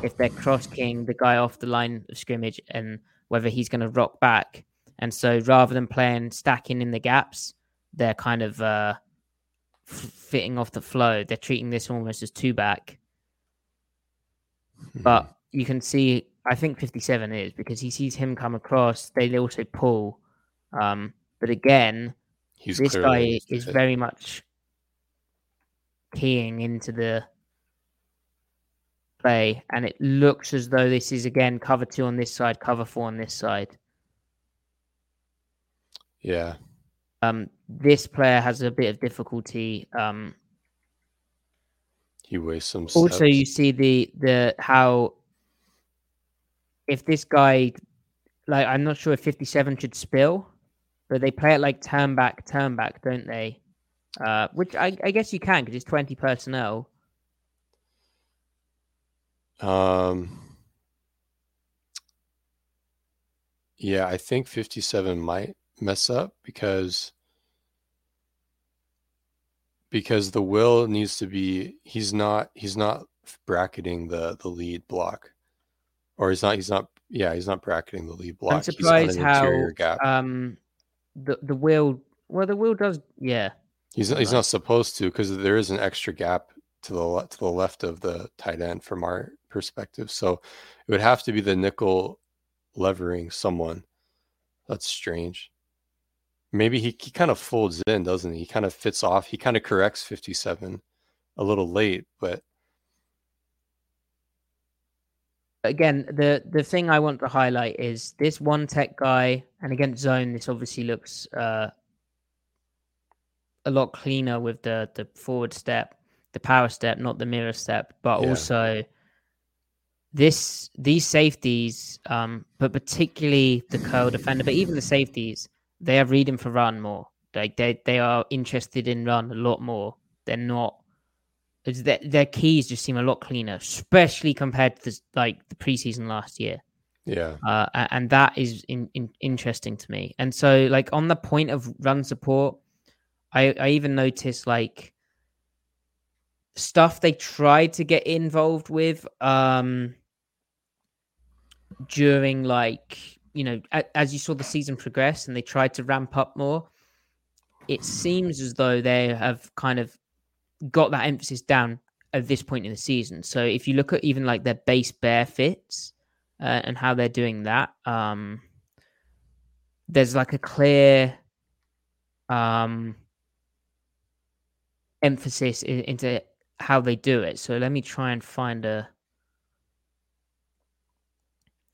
If they're cross keying the guy off the line of scrimmage and whether he's going to rock back. And so rather than playing stacking in the gaps, they're kind of uh, f- fitting off the flow. They're treating this almost as two back. But hmm. you can see, I think 57 is because he sees him come across. They also pull. Um, but again, He's this guy is very much keying into the play, and it looks as though this is again cover two on this side, cover four on this side. Yeah. Um, this player has a bit of difficulty. Um, he wastes some. Also, you see the the how if this guy, like, I'm not sure if 57 should spill, but they play it like turn back, turn back, don't they? Uh, which I, I guess you can because it's 20 personnel. Um, yeah, I think 57 might mess up because because the will needs to be he's not he's not bracketing the the lead block. Or he's not he's not yeah he's not bracketing the lead block. I'm surprised how um the the will well the will does yeah He's he's not supposed to because there is an extra gap to the to the left of the tight end from our perspective. So it would have to be the nickel levering someone. That's strange. Maybe he, he kind of folds in, doesn't he? He kind of fits off. He kind of corrects 57 a little late, but again, the the thing I want to highlight is this one tech guy, and against zone, this obviously looks uh, a lot cleaner with the the forward step, the power step, not the mirror step, but yeah. also this these safeties, um, but particularly the curl defender, but even the safeties, they are reading for run more. Like they they are interested in run a lot more. They're not. Their, their keys just seem a lot cleaner, especially compared to the, like the preseason last year. Yeah. Uh, and that is in, in, interesting to me. And so, like on the point of run support, I, I even noticed like stuff they tried to get involved with um during like you know a, as you saw the season progress and they tried to ramp up more it seems as though they have kind of got that emphasis down at this point in the season. So if you look at even like their base bear fits uh, and how they're doing that um there's like a clear um emphasis into how they do it. So let me try and find a.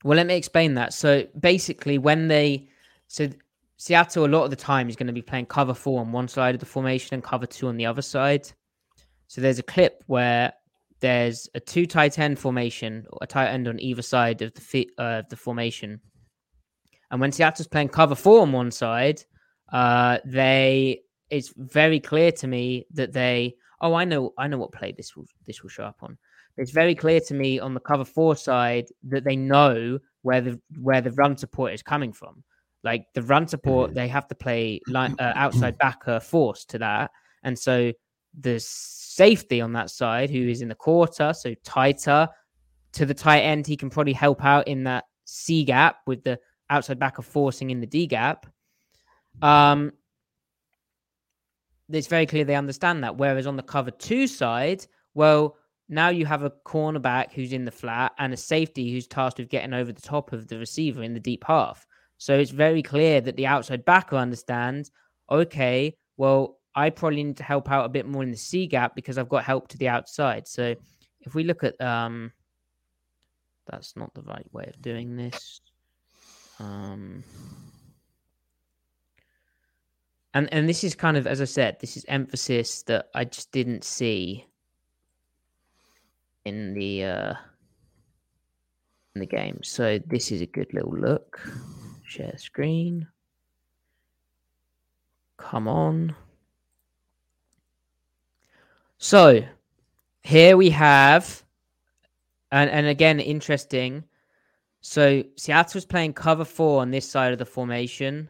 Well, let me explain that. So basically, when they, so Seattle a lot of the time is going to be playing cover four on one side of the formation and cover two on the other side. So there's a clip where there's a two tight end formation, a tight end on either side of the uh, the formation. And when Seattle's playing cover four on one side, uh, they it's very clear to me that they oh I know I know what play this will this will show up on. It's very clear to me on the cover four side that they know where the where the run support is coming from. Like the run support, Mhm. they have to play line, uh, outside backer force to that, and so the safety on that side, who is in the quarter, so tighter to the tight end, he can probably help out in that C gap with the outside backer forcing in the D gap. Um, it's very clear they understand that. Whereas on the cover two side, well, now you have a cornerback who's in the flat and a safety who's tasked with getting over the top of the receiver in the deep half. So it's very clear that the outside backer understands, okay, well, I probably need to help out a bit more in the C gap because I've got help to the outside. So if we look at um that's not the right way of doing this. Um and and this is kind of as I said, this is emphasis that I just didn't see in the uh in the game. So this is a good little look. Share screen. Come on. So here we have and and again interesting. So Seattle's playing cover four on this side of the formation,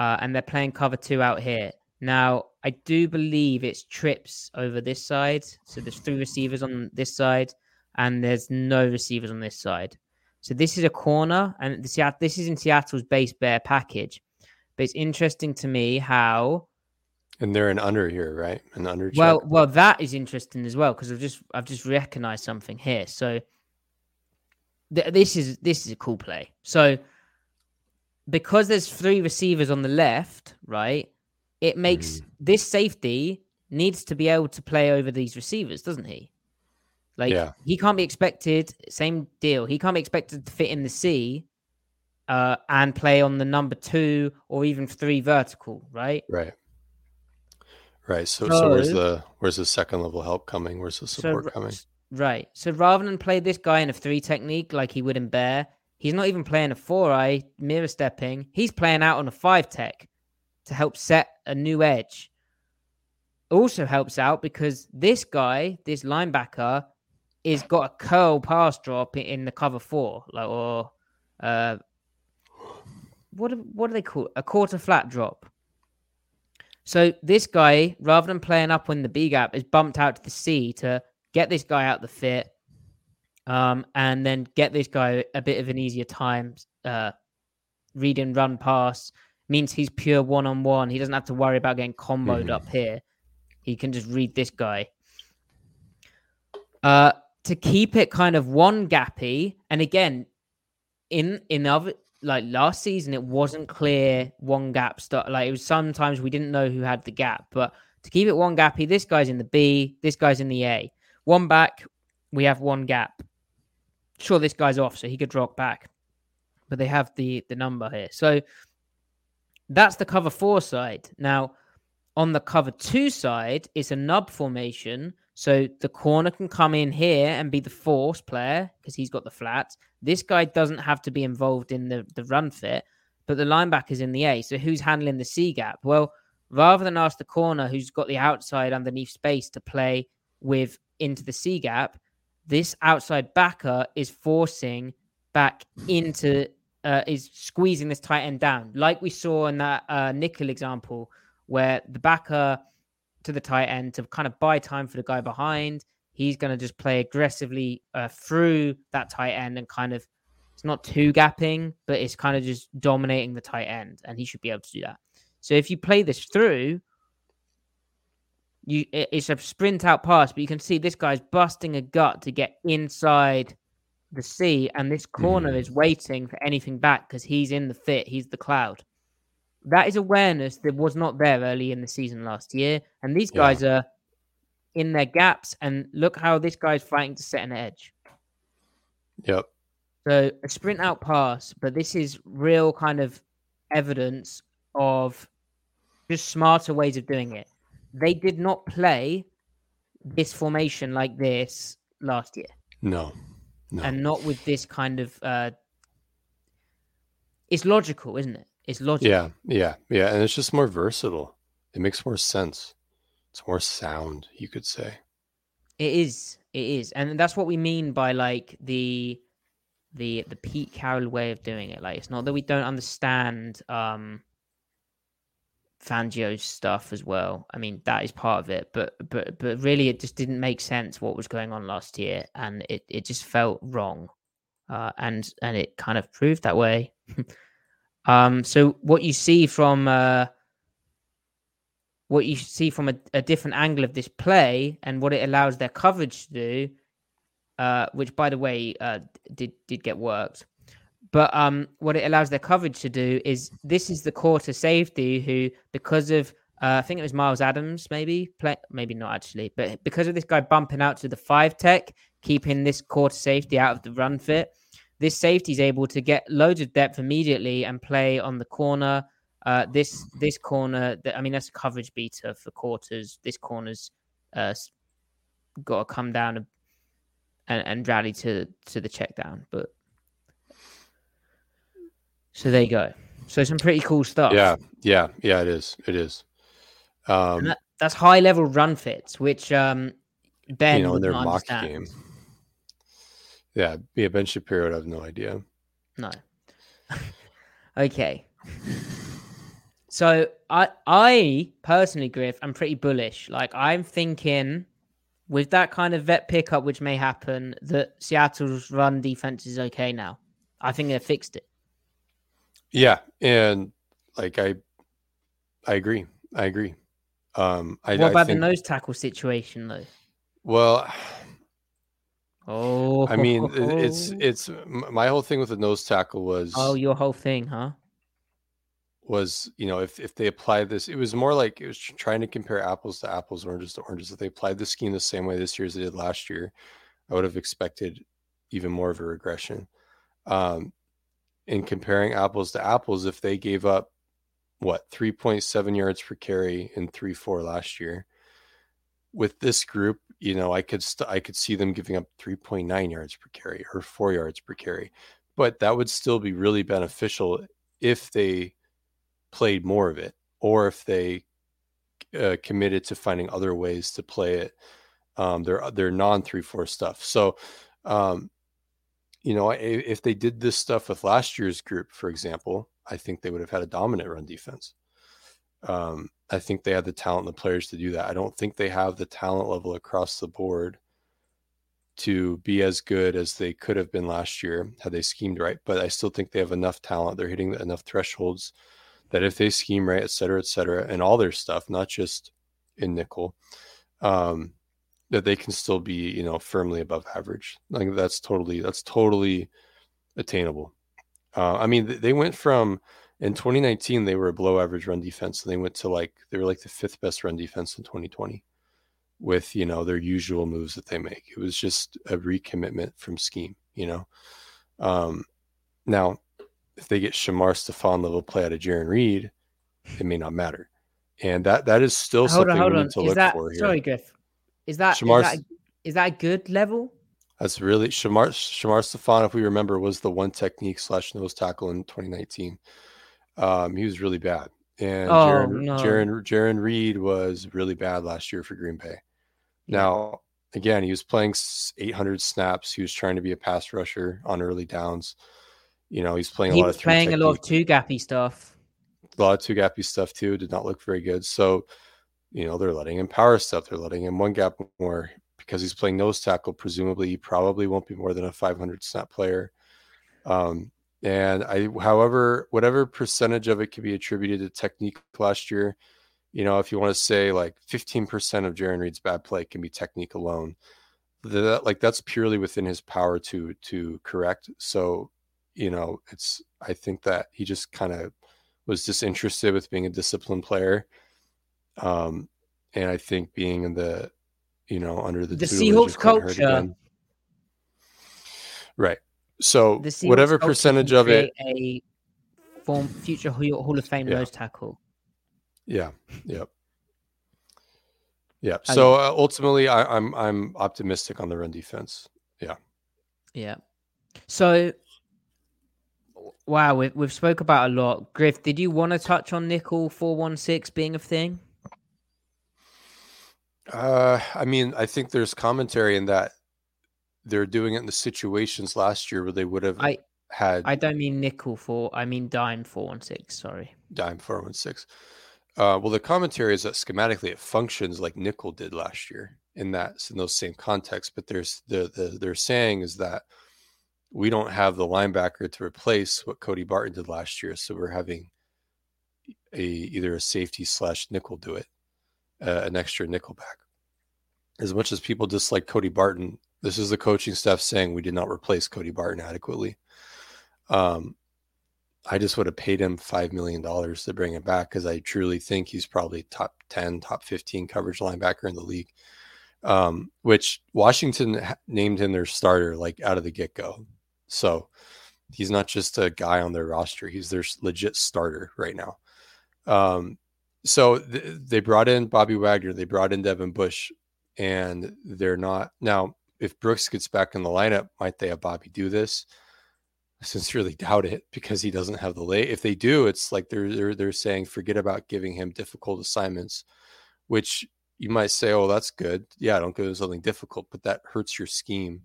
uh, and they're playing cover two out here. Now, I do believe it's trips over this side. So there's three receivers on this side, and there's no receivers on this side. So this is a corner, and this is in Seattle's base bear package. But it's interesting to me how And they're an under here, right? An under. well, well, that is interesting as well because I've just I've just recognized something here. So th- this is this is a cool play. So because there's three receivers on the left, right? It makes this safety needs to be able to play over these receivers, doesn't he? Like Yeah. he can't be expected. Same deal. He can't be expected to fit in the C. Uh, and play on the number two or even three vertical, right? right. Right. So, so where's the where's the second level help coming? Where's the support r- coming? Right. So rather than play this guy in a three technique like he would in Bear, he's not even playing a four eye mirror stepping. He's playing out on a five tech to help set a new edge. Also helps out because this guy, this linebacker, is got a curl pass drop in the cover four, like or uh, what what do they call it? a quarter flat drop. So this guy, rather than playing up in the B gap, is bumped out to the C to get this guy out the fit, um, and then get this guy a bit of an easier time. Uh, read and run pass means he's pure one on one. He doesn't have to worry about getting comboed Mhm. up here. He can just read this guy. Uh, to keep it kind of one gappy, and again, in in other like last season, it wasn't clear one gap start. Like it was sometimes we didn't know who had the gap, but to keep it one gappy, this guy's in the B, this guy's in the A. One back, we have one gap. Sure, this guy's off, so he could drop back, but they have the the number here. So that's the cover four side. Now, on the cover two side, it's a nub formation. So the corner can come in here and be the force player because he's got the flats. This guy doesn't have to be involved in the, the run fit, but the linebacker's in the A. So who's handling the C gap? Well, rather than ask the corner who's got the outside underneath space to play with into the C gap, this outside backer is forcing back into uh, is squeezing this tight end down, like we saw in that uh, nickel example, where the backer to the tight end to kind of buy time for the guy behind. He's going to just play aggressively uh, through that tight end and kind of it's not too gapping, but it's kind of just dominating the tight end, and he should be able to do that. So if you play this through, you it's a sprint out pass, but you can see this guy's busting a gut to get inside the sea, and this corner Mhm. is waiting for anything back because he's in the fit, he's the cloud. That is awareness that was not there early in the season last year, and these Yeah. guys are in their gaps. And look how this guy's fighting to set an edge. Yep. So a sprint out pass, but this is real kind of evidence of just smarter ways of doing it. They did not play this formation like this last year, No. No. and not with this kind of. uh It's logical, isn't it? It's logical. yeah. Yeah. Yeah. And it's just more versatile. It makes more sense. It's more sound, you could say. It is. It is. And that's what we mean by like the the the Pete Carroll way of doing it. Like it's not that we don't understand um Fangio's stuff as well. I mean, that is part of it, but but but really, it just didn't make sense what was going on last year, and it it just felt wrong, uh, and and it kind of proved that way. [laughs] um, so what you see from uh, what you see from a, a different angle of this play and what it allows their coverage to do, uh, which by the way uh, did did get worked, but um, what it allows their coverage to do is this is the quarter safety who, because of uh, I think it was Myles Adams, maybe play, maybe not actually, but because of this guy bumping out to the five tech, keeping this quarter safety out of the run fit, this safety is able to get loads of depth immediately and play on the corner. Uh, this this corner, I mean, that's a coverage beater for quarters. This corner's uh, got to come down and, and, and rally to to the check down, but so there you go. So some pretty cool stuff. Yeah, yeah, yeah. It is. It is. Um, that, that's high level run fits, which um, Ben you know in their mock game. Yeah, yeah. Ben Shapiro would have no idea. No. [laughs] okay. So I I personally, Griff, I'm pretty bullish. Like I'm thinking with that kind of vet pickup, which may happen, that Seattle's run defense is okay now. I think they fixed it. Yeah, and like I, I agree. I agree. Um, I, What I about think, the nose tackle situation, though? Well, Oh, I mean, it's [laughs] it's my whole thing with the nose tackle was oh, your whole thing, huh? was you know if if they applied this, it was more like it was trying to compare apples to apples, oranges to oranges. If they applied the scheme the same way this year as they did last year, I would have expected even more of a regression. Um, in comparing apples to apples, if they gave up what 3.7 yards per carry in 3-4 last year, with this group, you know, I could st- I could see them giving up 3.9 yards per carry or 4 yards per carry. But that would still be really beneficial if they played more of it or if they uh, committed to finding other ways to play it um their their non 3-4 stuff. So um you know, if they did this stuff with last year's group, for example, I think they would have had a dominant run defense. Um, I think they had the talent and the players to do that. I don't think they have the talent level across the board to be as good as they could have been last year had they schemed right. But I still think they have enough talent. They're hitting enough thresholds that if they scheme right, et cetera, et cetera, and all their stuff, not just in nickel, um, that they can still be, you know, firmly above average. Like that's totally, that's totally attainable. Uh, I mean, they went from in 2019 they were a below average run defense. And they went to like they were like the fifth best run defense in 2020 with you know their usual moves that they make. It was just a recommitment from scheme, you know. Um, now, if they get Shamar Stephen level play out of Jarran Reed, it may not matter, and that that is still hold something on, hold we on. need to Is look that for here. sorry, Griff? Is that is Shamar's- that, is that a good level? That's really Shamar Shamar Stephen, if we remember, was the one technique slash nose tackle in 2019. Um, he was really bad. And Oh, Jarran, no. Jarran Jarran Reed was really bad last year for Green Bay. Now, again, he was playing 800 snaps. He was trying to be a pass rusher on early downs. You know, he's playing a he lot was of playing a lot of two gappy stuff. a lot of two gappy stuff too. Did not look very good. So, you know, they're letting him power stuff. They're letting him one gap more because he's playing nose tackle. Presumably, he probably won't be more than a 500 snap player. Um, and I, however, whatever percentage of it can be attributed to technique last year, you know, if you want to say like 15% of Jarran Reed's bad play can be technique alone, that like that's purely within his power to to correct. So, you know, it's I think that he just kind of was disinterested with being a disciplined player. Um, and I think being in the, you know, under the, The Seahawks culture. again. Right. So whatever percentage of it, a form future Hall of Fame Yeah. nose tackle. Yeah. Yep. Yeah. So uh, ultimately, I, I'm I'm optimistic on the run defense. Yeah. Yeah. So, wow, we've we've spoke about a lot. Griff, did you want to touch on nickel four one six being a thing? Uh, I mean, I think there's commentary in that they're doing it in the situations last year where they would have I had I don't mean nickel four. I mean dime four one six. Sorry. dime 416. Uh, well, the commentary is that schematically it functions like nickel did last year in that in those same contexts. But there's the, the they're saying is that we don't have the linebacker to replace what Cody Barton did last year, so we're having a either a safety slash nickel do it, uh, an extra nickel back. As much as people dislike Cody Barton, this is the coaching staff saying we did not replace Cody Barton adequately. Um, I just would have paid him five million dollars to bring him back because I truly think he's probably top ten, top fifteen coverage linebacker in the league. Um, which Washington named him their starter like out of the get go. So he's not just a guy on their roster; he's their legit starter right now. Um, so th- they brought in Bobby Wagner, they brought in Devin Bush, and they're not now. If Brooks gets back in the lineup, might they have Bobby do this? I sincerely [laughs] doubt it because he doesn't have the lay. If they do, it's like they're they're they're saying forget about giving him difficult assignments, which you might say, oh, that's good. Yeah, don't give him something difficult, but that hurts your scheme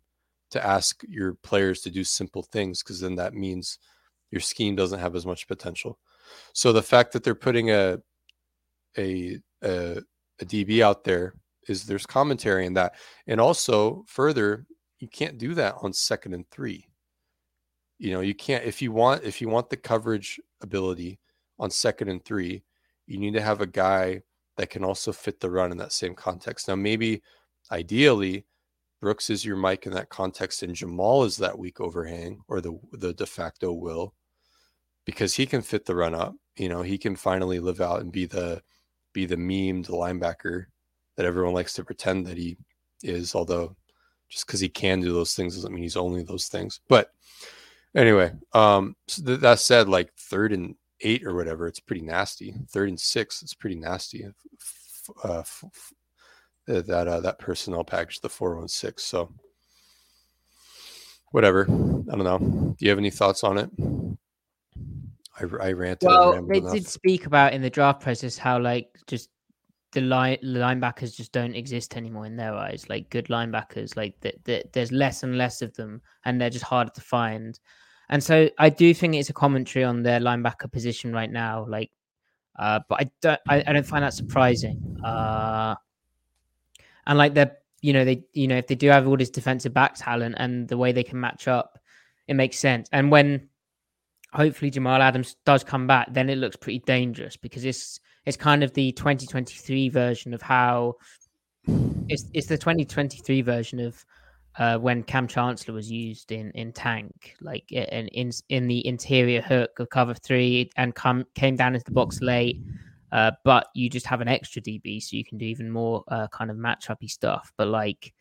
to ask your players to do simple things because then that means your scheme doesn't have as much potential. So the fact that they're putting a a a, a DB out there is there's commentary in that, and also further, you can't do that on second and three. You know you can't if you want if you want the coverage ability on second and three you need to have a guy that can also fit the run in that same context. Now maybe ideally brooks is your mike in that context and jamal is that weak overhang or the the de facto will because he can fit the run up. You know he can finally live out and be the be the memed linebacker that everyone likes to pretend that he is although just because he can do those things doesn't mean he's only those things but Anyway, um, so th- that said, like third and eight or whatever, it's pretty nasty. Third and six, it's pretty nasty. F- uh, f- f- uh, that uh, that personnel package, the four one six. So, whatever. I don't know. Do you have any thoughts on it? I, I ranted. Well, they enough. did speak about in the draft process how like just the line linebackers just don't exist anymore in their eyes. Like good linebackers, like that th- there's less and less of them, and they're just harder to find. And so I do think it's a commentary on their linebacker position right now. Like, uh, but I don't I, I don't find that surprising. Uh, and like they're you know they you know if they do have all this defensive back talent and the way they can match up, it makes sense. And when hopefully Jamal Adams does come back, then it looks pretty dangerous because it's it's kind of the 2023 version of how it's it's the 2023 version of uh, when Kam Chancellor was used in in Tank, like in in in the interior hook of cover three, and come came down into the box late. Uh, but you just have an extra DB, so you can do even more uh, kind of match uppy stuff. But like,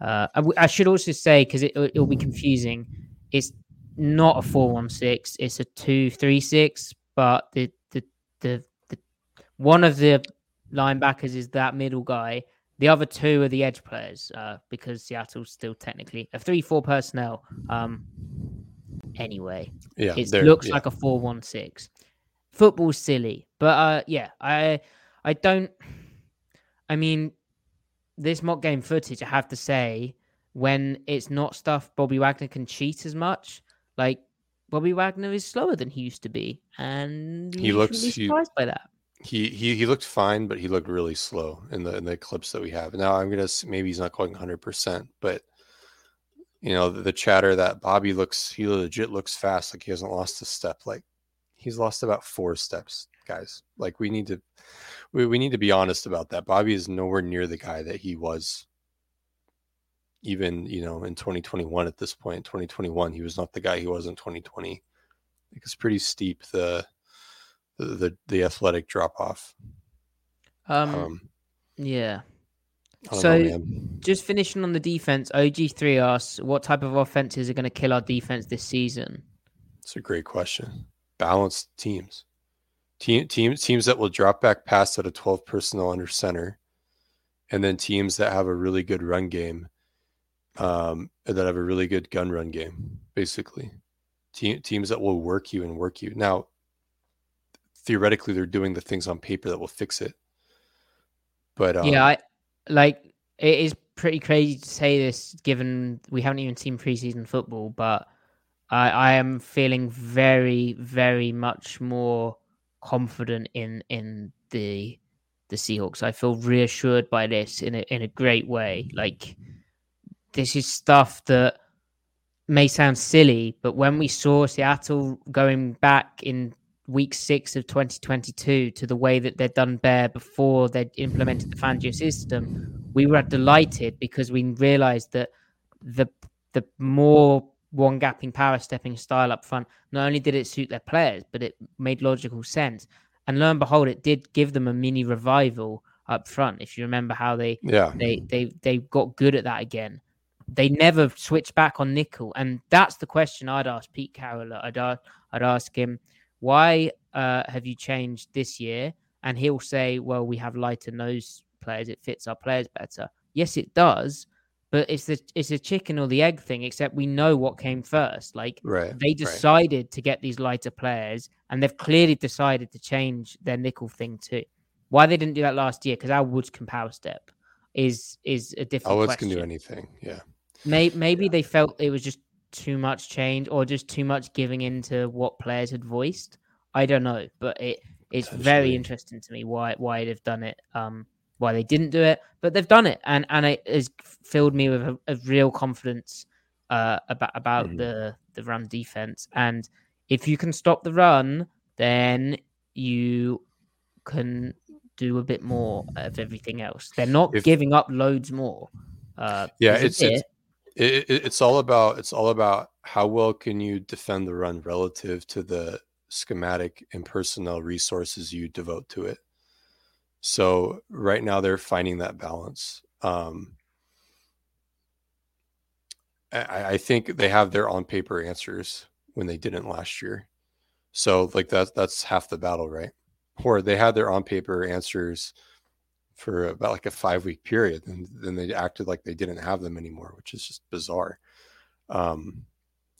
uh, I, w- I should also say because it, it'll be confusing. It's not a four one six. It's a two three six. But the the the the one of the linebackers is that middle guy. The other two are the edge players uh, because Seattle's still technically a three four personnel. Um, anyway, yeah, it looks yeah. like a four one six. Football's silly, but uh, yeah, I I don't. I mean, this mock game footage, I have to say, when it's not stuff Bobby Wagner can cheat as much, like Bobby Wagner is slower than he used to be, and He looks- shouldn't he- surprised by that. he he he looked fine, but he looked really slow in the in the clips that we have. Now I'm gonna maybe he's not going 100, percent but you know the, the chatter that Bobby looks he legit looks fast, like he hasn't lost a step. Like he's lost about four steps, guys. Like we need to we, we need to be honest about that. Bobby is nowhere near the guy that he was even you know in 2021 at this point 2021 he was not the guy he was in 2020 like it's pretty steep the the the, the athletic drop off Um, um, yeah. So- know. Just finishing on the defense, OG3 asks, what type of offenses are going to kill our defense this season? It's a great question. Balanced teams, team teams teams that will drop back pass at a twelve personnel under center, and then teams that have a really good run game, um, and that have a really good gun run game. Basically, Te- teams that will work you and work you. Now, theoretically, they're doing the things on paper that will fix it. But um, yeah, I like it is pretty crazy to say this, given we haven't even seen preseason football, but I, I am feeling very, very much more confident in in the the Seahawks. I feel reassured by this in a in a great way. Like this is stuff that may sound silly, but when we saw Seattle going back in week six of 2022 to the way that they'd done Bear before they'd implemented the Fangio system, we were delighted because we realized that the the more one gapping power stepping style up front, not only did it suit their players, but it made logical sense. And lo and behold, it did give them a mini revival up front. If you remember how they yeah they they they got good at that again. They never switched back on nickel, and that's the question I'd ask Pete Carroll. I'd ask, I'd ask him why uh, have you changed this year? And he'll say, well, we have lighter nose players. It fits our players better. Yes, it does. But it's the it's a chicken or the egg thing. Except we know what came first. Like right they right. decided to get these lighter players, and they've clearly decided to change their nickel thing too. Why they didn't do that last year? Because Al Woods can power step is is a different. Al Woods can do anything. Yeah. Maybe, maybe they felt it was just too much change or just too much giving into what players had voiced. I don't know, but it it's very interesting to me why why they've done it. Um, why they didn't do it, but they've done it, and and it has filled me with a, a real confidence uh, about about Mhm. the the run defense. And if you can stop the run, then you can do a bit more of everything else. They're not If- giving up loads more. Uh, Yeah, it's it's it, it, it's all about it's all about how well can you defend the run relative to the schematic and personnel resources you devote to it. So right now they're finding that balance. Um, I, I think they have their on paper answers when they didn't last year. So like that that's half the battle, right? Or they had their on paper answers for about like a five week period and then they acted like they didn't have them anymore which is just bizarre. Um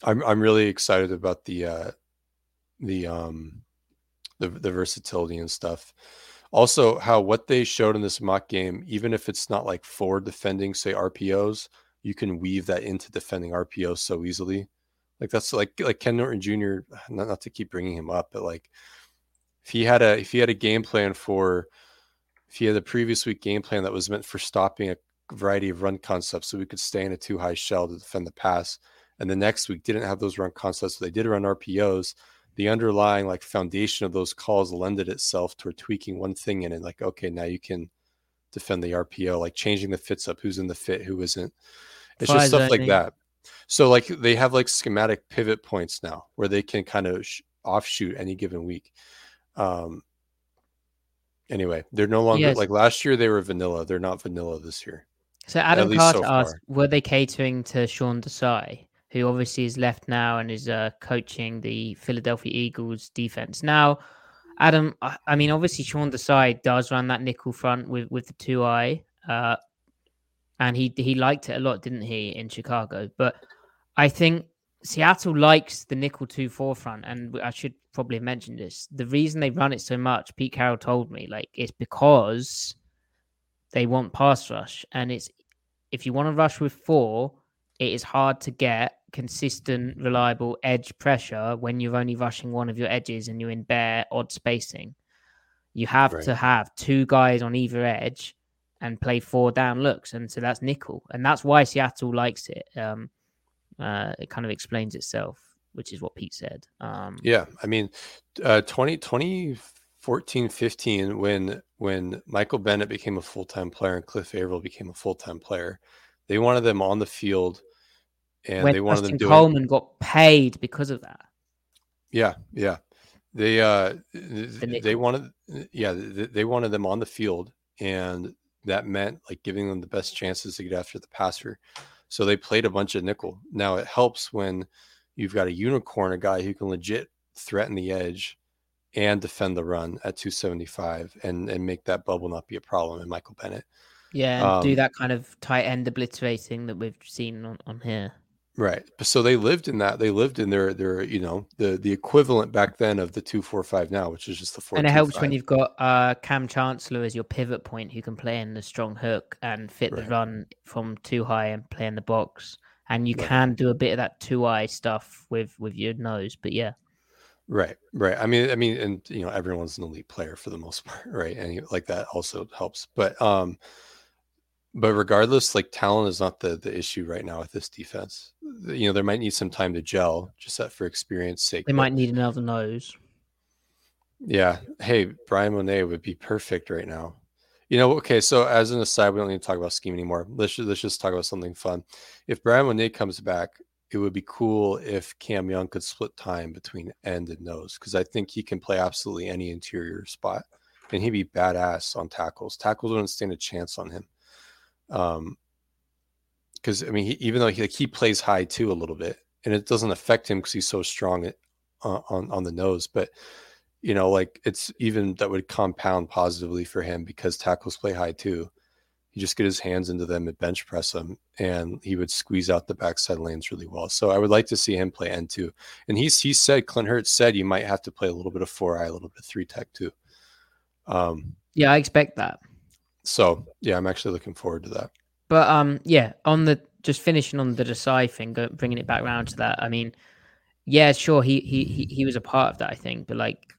i'm i'm really excited about the uh the um the, the versatility and stuff. Also how what they showed in this mock game even if it's not like forward defending say rpos you can weave that into defending rpos so easily. Like that's like like ken norton jr [sighs] not, not to keep bringing him up but like if he had a if he had a game plan for if he had a previous week game plan that was meant for stopping a variety of run concepts so we could stay in a too high shell to defend the pass and the next week didn't have those run concepts so they did run rpos the underlying like foundation of those calls lended itself toward tweaking one thing in it like okay now you can defend the rpo like changing the fits up who's in the fit who isn't. It's just stuff like that. So like they have like schematic pivot points now where they can kind of sh- offshoot any given week. Um anyway they're no longer Yes. like last year they were vanilla they're not vanilla this year So Adam Carter so asked, were they catering to Sean Desai, who obviously is left now and is uh, coaching the Philadelphia Eagles defense now? Adam, I I mean, obviously Sean Desai does run that nickel front with with the two eye, uh, and he he liked it a lot, didn't he, in Chicago? But I think Seattle likes the nickel two four front, and I should probably have mentioned this. The reason they run it so much, Pete Carroll told me, like it's because they want pass rush, and it's if you want to rush with four, it is hard to get consistent, reliable edge pressure when you're only rushing one of your edges and you're in bare odd spacing. You have Right. to have two guys on either edge and play four down looks, and so that's nickel, and that's why Seattle likes it. Um, uh, it kind of explains itself, which is what Pete said. Um, yeah i mean uh 20 2014 15 when when michael bennett became a full-time player and Cliff Avril became a full-time player they wanted them on the field and when they wanted Dustin them doing Coleman got paid because of that. Yeah, yeah. They uh th- they wanted yeah, they wanted them on the field and that meant like giving them the best chances to get after the passer. So they played a bunch of nickel. Now it helps when you've got a unicorn, a guy who can legit threaten the edge and defend the run at 275 and and make that bubble not be a problem in Michael Bennett. Yeah, and do Um, that kind of tight end obliterating that we've seen on, on here. Right. So they lived in that. They lived in their their you know the the equivalent back then of the two four five now, which is just the four. And it helps when you've got uh, Kam Chancellor as your pivot point, who can play in the strong hook and fit right. the run from too high and play in the box. And you right. can do a bit of that two eye stuff with with your nose. But yeah. Right. Right. I mean, I mean, and you know, everyone's an elite player for the most [laughs] part, right? And like that also helps. But um, but regardless, like talent is not the the issue right now with this defense. You know, there might need some time to gel, just that for experience sake. They might need another nose. Yeah. Hey, Bryan Mone would be perfect right now. You know, okay. So as an aside, we don't need to talk about scheme anymore. Let's just, let's just talk about something fun. If Bryan Mone comes back, it would be cool if Cam Young could split time between end and nose because I think he can play absolutely any interior spot, and he'd be badass on tackles. Tackles wouldn't stand a chance on him. Um, because I mean, he, even though he like, he plays high too a little bit, and it doesn't affect him because he's so strong at, uh, on on the nose. But you know, like it's even that would compound positively for him because tackles play high too. He just get his hands into them and bench press them, and he would squeeze out the backside lanes really well. So I would like to see him play end too. And he's he said Clint Hurtt said you might have to play a little bit of four eye, a little bit three tech too. Um, yeah, I expect that. So yeah, I'm actually looking forward to that. But um, yeah, on the just finishing on the Desai thing, bringing it back around to that. I mean, yeah, sure, he he he, he was a part of that, I think, but like,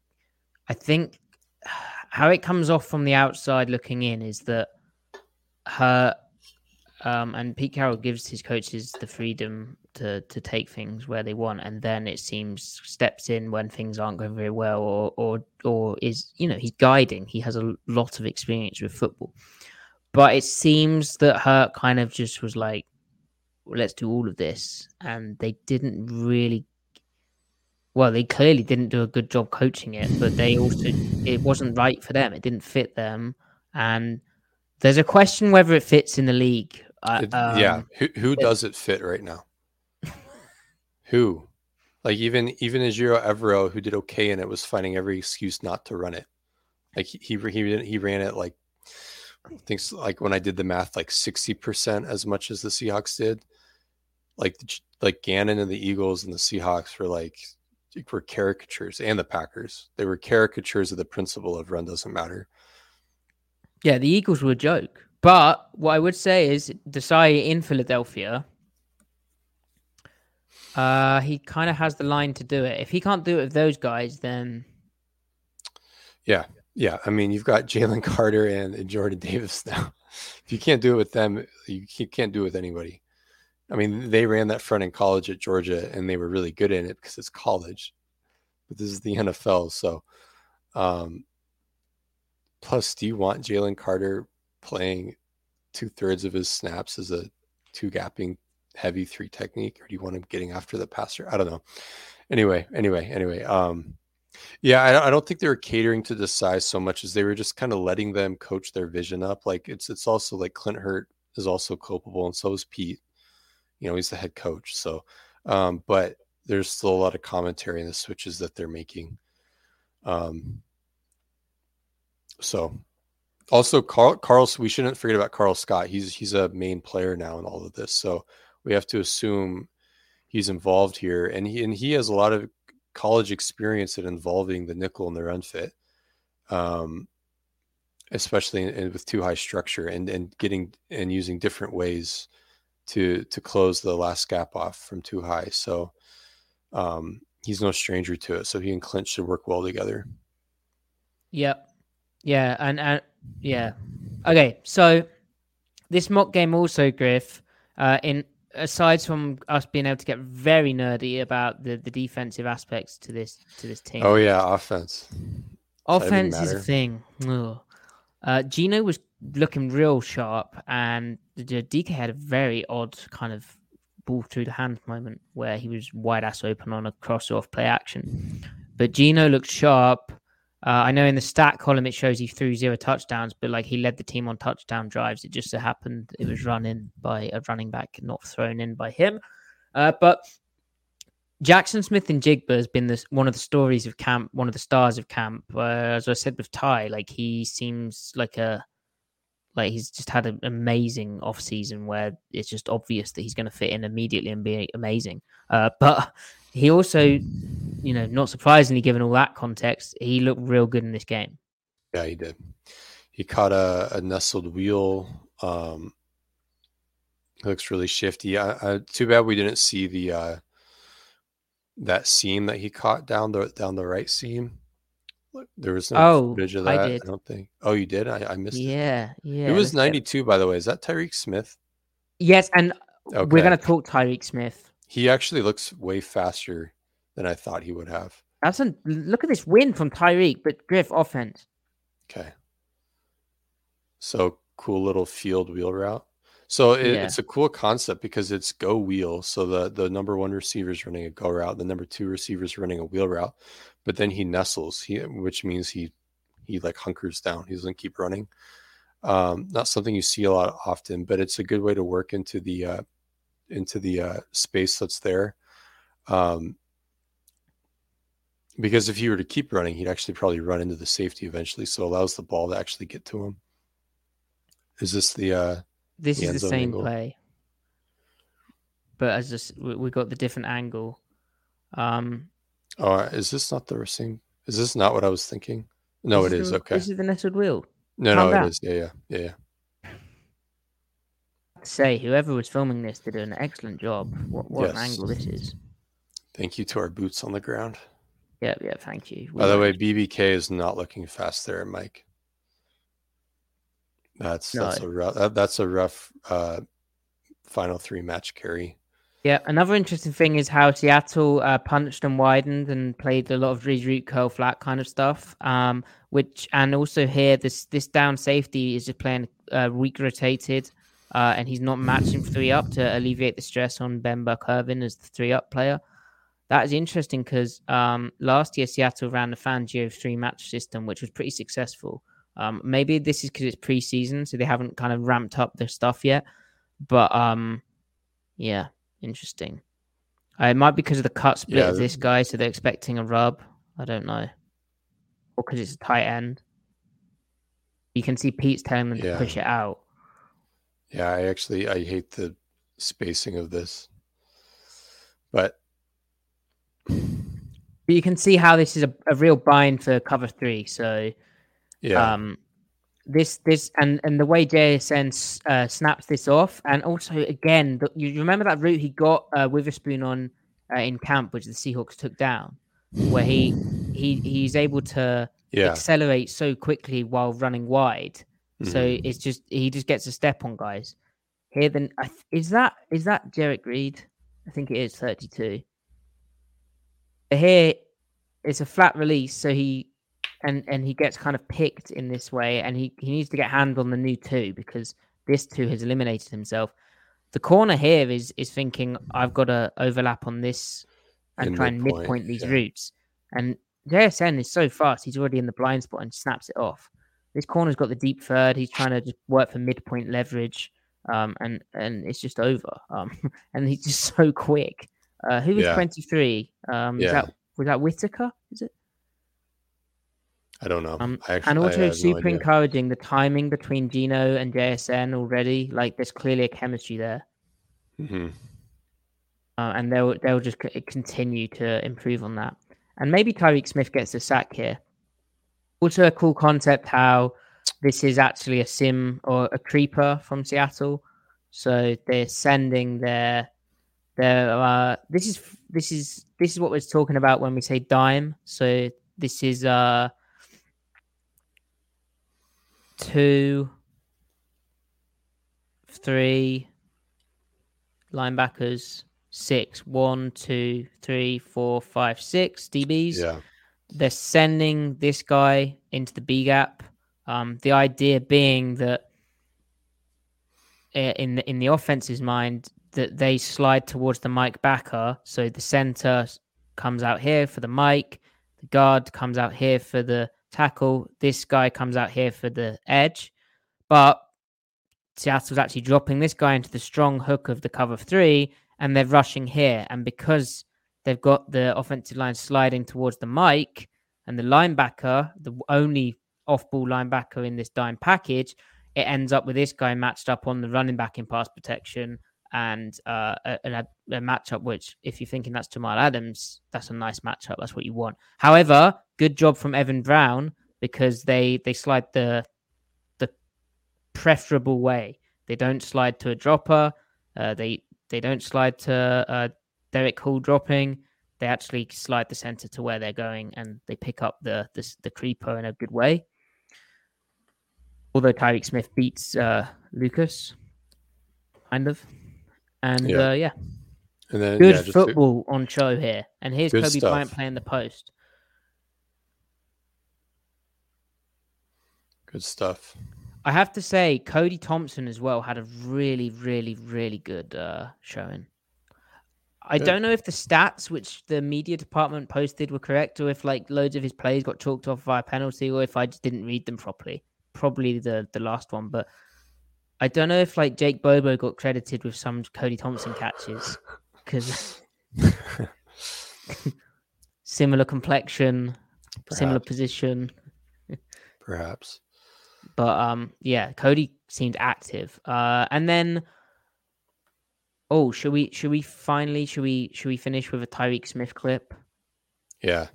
I think [sighs] how it comes off from the outside looking in is that Hurtt um, and Pete Carroll gives his coaches the freedom to to take things where they want, and then it seems steps in when things aren't going very well, or or or is you know he's guiding. He has a lot of experience with football, but it seems that Hurtt kind of just was like, "Let's do all of this," and they didn't really. Well, they clearly didn't do a good job coaching it, but they also it wasn't right for them. It didn't fit them, and there's a question whether it fits in the league. Uh, um, yeah, who who does it fit right now? who? Like even even Ejiro Evero, who did okay in it, was finding every excuse not to run it. Like he he he, he ran it like I think like when I did the math, like sixty percent as much as the Seahawks did. Like like Gannon and the Eagles and the Seahawks were like were caricatures, and the Packers. They were caricatures of the principle of run doesn't matter. Yeah, the Eagles were a joke. But what I would say is Desai in Philadelphia, uh, he kind of has the line to do it. If he can't do it with those guys, then yeah, yeah. I mean, you've got Jalen Carter and, Jordan Davis [laughs] now. if you can't do it with them, you can't do it with anybody. I mean, they ran that front in college at Georgia, and they were really good in it because it's college. But this is the NFL, so um, Plus, do you want Jalen Carter playing two thirds of his snaps as a two gapping heavy three technique, or do you want him getting after the passer? I don't know. Anyway, anyway, anyway. Um, yeah, I, I don't think they were catering to Desai so much as they were just kind of letting them coach their vision up. Like it's it's also like Clint Hurtt is also culpable, and so is Pete. You know, he's the head coach. So, um, but there's still a lot of commentary in the switches that they're making. Um, so also Karl, Karl, we shouldn't forget about Karl Scott. He's he's a main player now in all of this. So we have to assume he's involved here, and he and he has a lot of college experience at involving the nickel and the run fit, um, especially in, in, with too high structure and and getting and using different ways to to close the last gap off from too high. So um, he's no stranger to it. So he and Clint should work well together. Yep. Yeah, and, and yeah. Okay, so this mock game also, Griff, uh, in aside from us being able to get very nerdy about the, the defensive aspects to this to this team. Oh yeah, offense. Offense is a thing. Ugh. Uh, Geno was looking real sharp, and DK had a very odd kind of ball through the hand moment where he was wide ass open on a cross off play action. But Geno looked sharp. Uh, I know in the stat column it shows he threw zero touchdowns, but like he led the team on touchdown drives. It just so happened it was run in by a running back, not thrown in by him. Uh, but Jaxon Smith-Njigba has been this one of the stories of camp, one of the stars of camp. Uh, as I said with Ty, like he seems like a Like he's just had an amazing off season where it's just obvious that he's going to fit in immediately and be amazing. Uh, [laughs] but he also, you know, not surprisingly, given all that context, he looked real good in this game. Yeah, he did. He caught a, a nestled wheel. Um, looks really shifty. I, I, too bad we didn't see the uh, that seam that he caught down the down the right seam. There was no Oh, footage of that. I, did. don't think. Oh, you did. I, I missed it. Yeah, yeah. it was let's 92, by the way. Is that Tyreke Smith? Yes, and Okay. we're going to talk Tyreke Smith. He actually looks way faster than I thought he would have. That's a look at this win from Tyreke, but Griff offense. Okay. So cool little field wheel route. So it, Yeah. it's a cool concept because it's go wheel. So the the number one receiver is running a go route, the number two receiver is running a wheel route, but then he nestles, he which means he he like hunkers down. He doesn't keep running. Um, not something you see a lot often, but it's a good way to work into the uh, into the uh, space that's there. Um, because if he were to keep running, he'd actually probably run into the safety eventually. So it allows the ball to actually get to him. Is this the uh This The is the same angle. play, but as just we, we got the different angle. Um, oh is this not the same is this not what I was thinking? No, it is. the- Okay. This is the nested wheel. No, calm no, down. it is. Yeah, yeah, yeah, say whoever was filming this did an excellent job. What what an angle this is. Thank you to our boots on the ground. Yeah, yeah. Thank you. We By the way, BBK is not looking fast there, Mike. That's that's a rough that, that's a rough uh final three match carry. Yeah, another interesting thing is how Seattle uh, punched and widened and played a lot of read root curl flat kind of stuff. Um, which and also here this this down safety is just playing uh, weak rotated, uh, and he's not matching three up to alleviate the stress on Ben Irvin as the three up player. That is interesting because um, last year Seattle ran the Fangio three match system, which was pretty successful. Um, maybe this is because it's preseason, so they haven't kind of ramped up their stuff yet. But um, yeah, interesting. Uh, it might be because of the cut split Yeah, of this guy, so they're expecting a rub. I don't know, or because it's a tight end. You can see Pete's telling them Yeah. to push it out. Yeah, I actually I hate the spacing of this. But But you can see how this is a, a real bind for cover three. So yeah, um, this this and and the way JSN uh, snaps this off, and also again, the, you remember that route he got uh, Witherspoon on uh, in camp, which the Seahawks took down, where he he he's able to yeah. accelerate so quickly while running wide. So mhm. it's just he just gets a step on guys. Here then is that is that Jerrick Reed? I think it is 32. But here it's a flat release, so he and and he gets kind of picked in this way, and he, he needs to get hand on the new two because this two has eliminated himself. The corner here is is thinking I've got to overlap on this and In try and midpoint, midpoint these yeah. routes. And JSN is so fast; he's already in the blind spot and snaps it off. This corner's got the deep third. He's trying to just work for midpoint leverage, um, and and it's just over. Um, [laughs] and he's just so quick. Uh, who was Yeah. twenty three? Um, is Yeah. that was that Whitaker? Is it? I don't know. Um, I actually, and also no super idea. encouraging the timing between Geno and JSN already. Like there's clearly a chemistry there, Mhm. uh, and they'll they'll just continue to improve on that. And maybe Tyreke Smith gets a sack here. Also, a cool concept how this is actually a sim or a creeper from Seattle. So they're sending their their uh, this is this is this is what we're talking about when we say dime. So this is uh two, three linebackers, six, one, two, three, four, five, six DBs. Yeah. They're sending this guy into the B gap. Um, the idea being that uh, in the, in the offense's mind that they slide towards the Mike backer, so the center comes out here for the Mike, the guard comes out here for the tackle, this guy comes out here for the edge, but Seattle's actually dropping this guy into the strong hook of the cover three, and they're rushing here, and because they've got the offensive line sliding towards the Mike, and the linebacker, the only off-ball linebacker in this dime package, it ends up with this guy matched up on the running back in pass protection and uh, a, a, a matchup which, if you're thinking that's Jamal Adams, that's a nice matchup. That's what you want. However, good job from Evan Brown because they they slide the the preferable way. They don't slide to a dropper. Uh, they they don't slide to uh, Derick Hall dropping. They actually slide the center to where they're going, and they pick up the the, the creeper in a good way. Although Tyreke Smith beats uh, Lucas, kind of, and Yeah. uh, yeah And then good yeah, just to- football on show here. And here's Good Coby stuff. Bryant playing the post. good stuff. I have to say, Cody Thompson as well had a really, really, really good uh, showing. I don't know if the stats which the media department posted were correct, or if like loads of his plays got chalked off via penalty, or if I just didn't read them properly. Probably the the last one, but I don't know if like Jake Bobo got credited with some Cody Thompson catches [laughs] because [laughs] similar complexion, similar position. Perhaps. But um, yeah, Cody seemed active. Uh, and then, oh, should we should we finally should we should we finish with a Tyreke Smith clip? Yeah.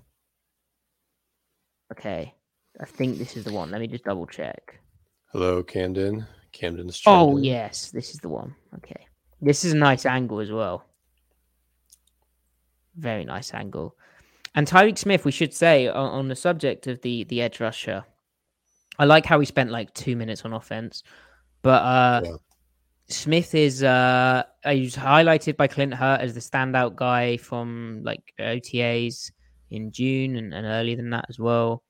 Okay, I think this is the one. Let me just double check. Hello, Camden. Camden's Oh in. yes, this is the one. Okay, this is a nice angle as well. Very nice angle. And Tyreke Smith, we should say on, on the subject of the the edge rusher. I like how he spent like two minutes on offense, but uh, Yeah. Smith is uh, he's highlighted by Clint Hurtt as the standout guy from like OTAs in June and, and earlier than that as well.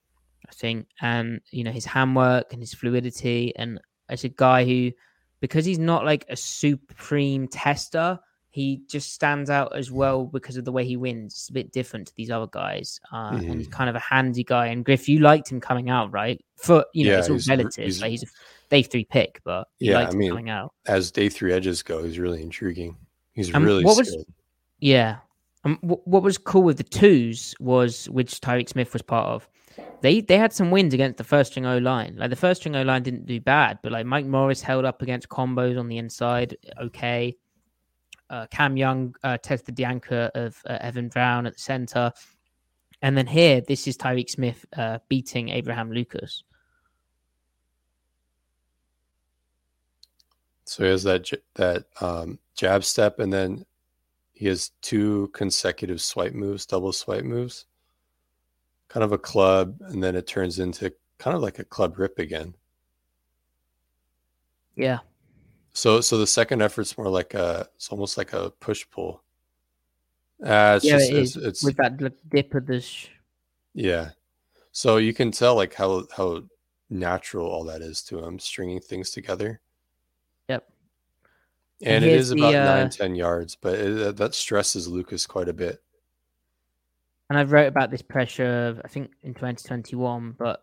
I think, and you know his handwork and his fluidity, and as a guy who, because he's not like a supreme tester, he just stands out as well because of the way he wins. It's a bit different to these other guys, uh, and he's kind of a handy guy. And Griff, you liked him coming out, right? For you know, Yeah, it's all he's relative. he's- like he's a day three pick, but you Yeah, liked I him mean, coming out. As day three edges go, he's really intriguing. He's Um, really what was- Yeah. Um, wh- what was cool with the twos was which Tyreke Smith was part of. They they had some wins against the first string O line. Like the first string O line didn't do bad, but like Mike Morris held up against combos on the inside, okay. Uh, Cam Young uh, tested the anchor of uh, Evan Brown at the center, and then here this is Tyreke Smith uh, beating Abraham Lucas. So he has that j- that um, jab step, and then he has two consecutive swipe moves, double swipe moves, kind of a club, and then it turns into kind of like a club rip again. Yeah, So so the second effort's more like a it's almost like a push pull. Uh, it's yeah, just it it's, is it's with that dip of the. Sh- yeah. So you can tell like how how natural all that is to him stringing things together. Yep. And, And it is the, about uh, nine ten yards, but it, that stresses Lucas quite a bit. and I wrote about this pressure, I think in 2021, but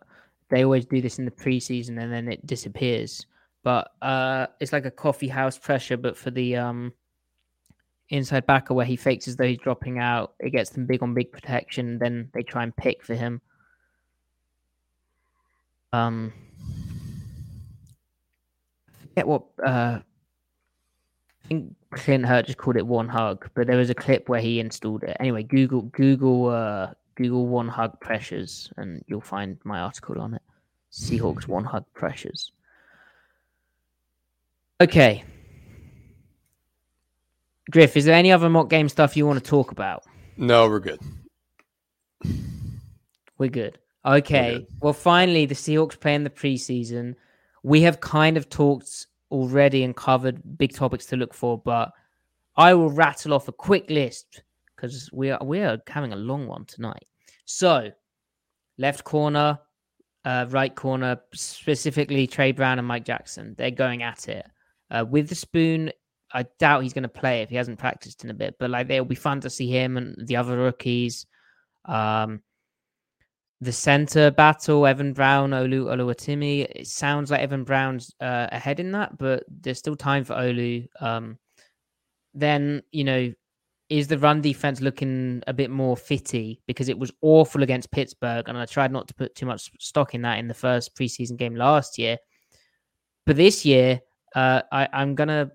they always do this in the preseason and then it disappears. But uh, it's like a coffee house pressure, but for the um, inside backer where he fakes as though he's dropping out. It gets them big on big protection. Then they try and pick for him. Um, I forget what uh, I think Clint Hurtt just called it one hug, but there was a clip where he installed it. Anyway, Google Google uh, Google one hug pressures, and you'll find my article on it. Seahawks one hug pressures. Okay. Griff, is there any other mock game stuff you want to talk about? No, we're good. We're good. Okay. good. Well, finally, the Seahawks play in the preseason. We have kind of talked already and covered big topics to look for, but I will rattle off a quick list because we are we are having a long one tonight. So, left corner, uh, right corner, specifically Tre Brown and Mike Jackson. They're going at it uh, with the spoon. I doubt he's going to play if he hasn't practiced in a bit, but like it'll be fun to see him and the other rookies. Um, the center battle, Evan Brown, Olu Oluwatimi. It sounds like Evan Brown's uh, ahead in that, but there's still time for Olu. Um, then you know, is the run defense looking a bit more fitty because it was awful against Pittsburgh, and I tried not to put too much stock in that in the first preseason game last year. but this year, uh, I, I'm gonna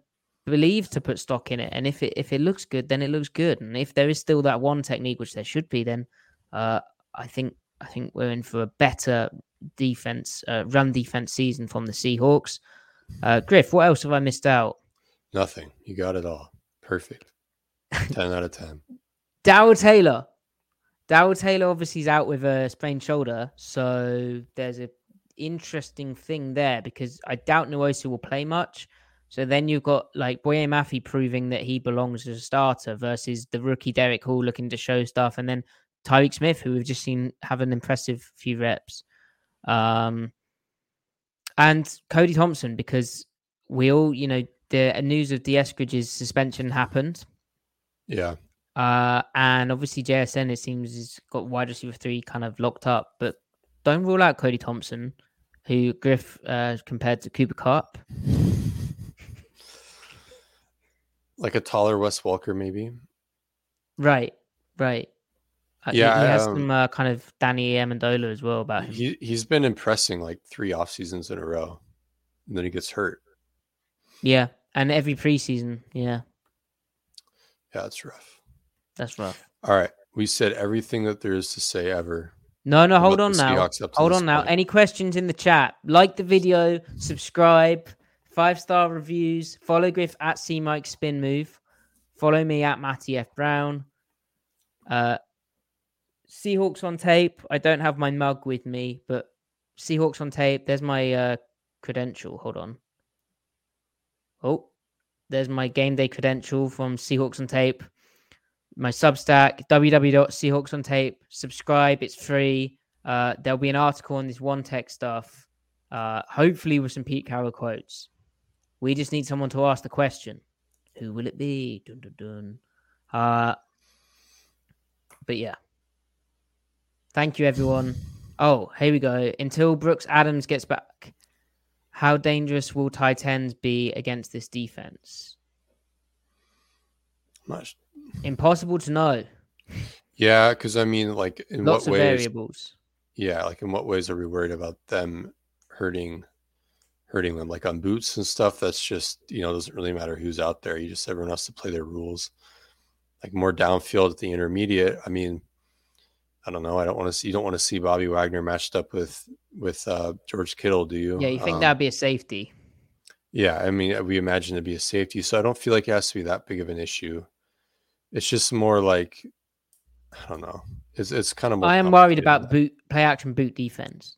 believe to put stock in it, and if it if it looks good, then it looks good, and if there is still that one technique, which there should be, then uh, I think I think we're in for a better defense, uh, run defense season from the Seahawks. Uh, Griff, what else have I missed out? Nothing. You got it all. Perfect. [laughs] 10 out of 10. Darrell Taylor. Darrell Taylor obviously is out with a sprained shoulder, so there's a interesting thing there because I doubt Nwosu will play much. So then you've got like Boye Mafe proving that he belongs as a starter versus the rookie Derick Hall looking to show stuff, and then Tyreke Smith, who we've just seen have an impressive few reps. Um, and Cody Thompson, because we all, you know, the news of Dee Eskridge's suspension happened. Yeah. Uh, and obviously JSN, it seems, has got wide receiver three kind of locked up, but don't rule out Cody Thompson, who Griff uh, compared to Cooper Kupp. Like a taller Wes Walker, maybe. Right, right. Uh, Yeah, he, he has um, some uh, kind of Danny Amendola as well about him. He he's been impressing like three off seasons in a row. And then he gets hurt. Yeah, and every preseason, yeah, Yeah, it's rough. that's rough. All right. We said everything that there is to say ever. No, no, hold on now. Seahawks up to Hold on now. point. Any questions in the chat? Like the video, subscribe, five star reviews, follow Griff at C Mike Spin Move, follow me at Matty F Brown. Uh, Seahawks on tape. I don't have my mug with me, but Seahawks on tape. There's my uh, credential. Hold on. Oh, there's my game day credential from Seahawks on tape. My Substack, www.seahawks on tape. Subscribe, it's free. Uh, there'll be an article on this one tech stuff, uh, hopefully with some Pete Carroll quotes. We just need someone to ask the question. Who will it be? Dun, dun, dun. Uh, but yeah. Thank you, everyone. Oh, here we go. Until Brooks Adams gets back, how dangerous will tight ends be against this defense? Much. Impossible to know. Yeah, because I mean, like, in Lots what of ways? variables. Yeah, like in what ways are we worried about them hurting, hurting them? Like on boots and stuff. That's just you know doesn't really matter who's out there. You just everyone has to play their rules. Like more downfield at the intermediate. I mean, I don't know. I don't want to see. You don't want to see Bobby Wagner matched up with with uh, George Kittle, do you? Yeah, you think Um, that'd be a safety? Yeah, I mean, we imagine it to be a safety, so I don't feel like it has to be that big of an issue. It's just more like I don't know. It's it's kind of. More I am worried about boot play action boot defense.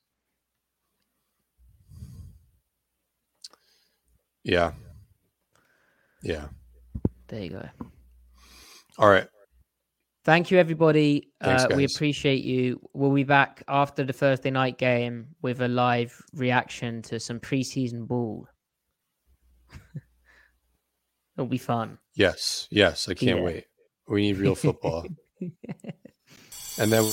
Yeah. Yeah. There you go. All right. Thank you, everybody. Thanks, uh, we appreciate you. We'll be back after the Thursday night game with a live reaction to some preseason ball. [laughs] It'll be fun. Yes. Yes. I can't Yeah. wait. We need real football. [laughs] and then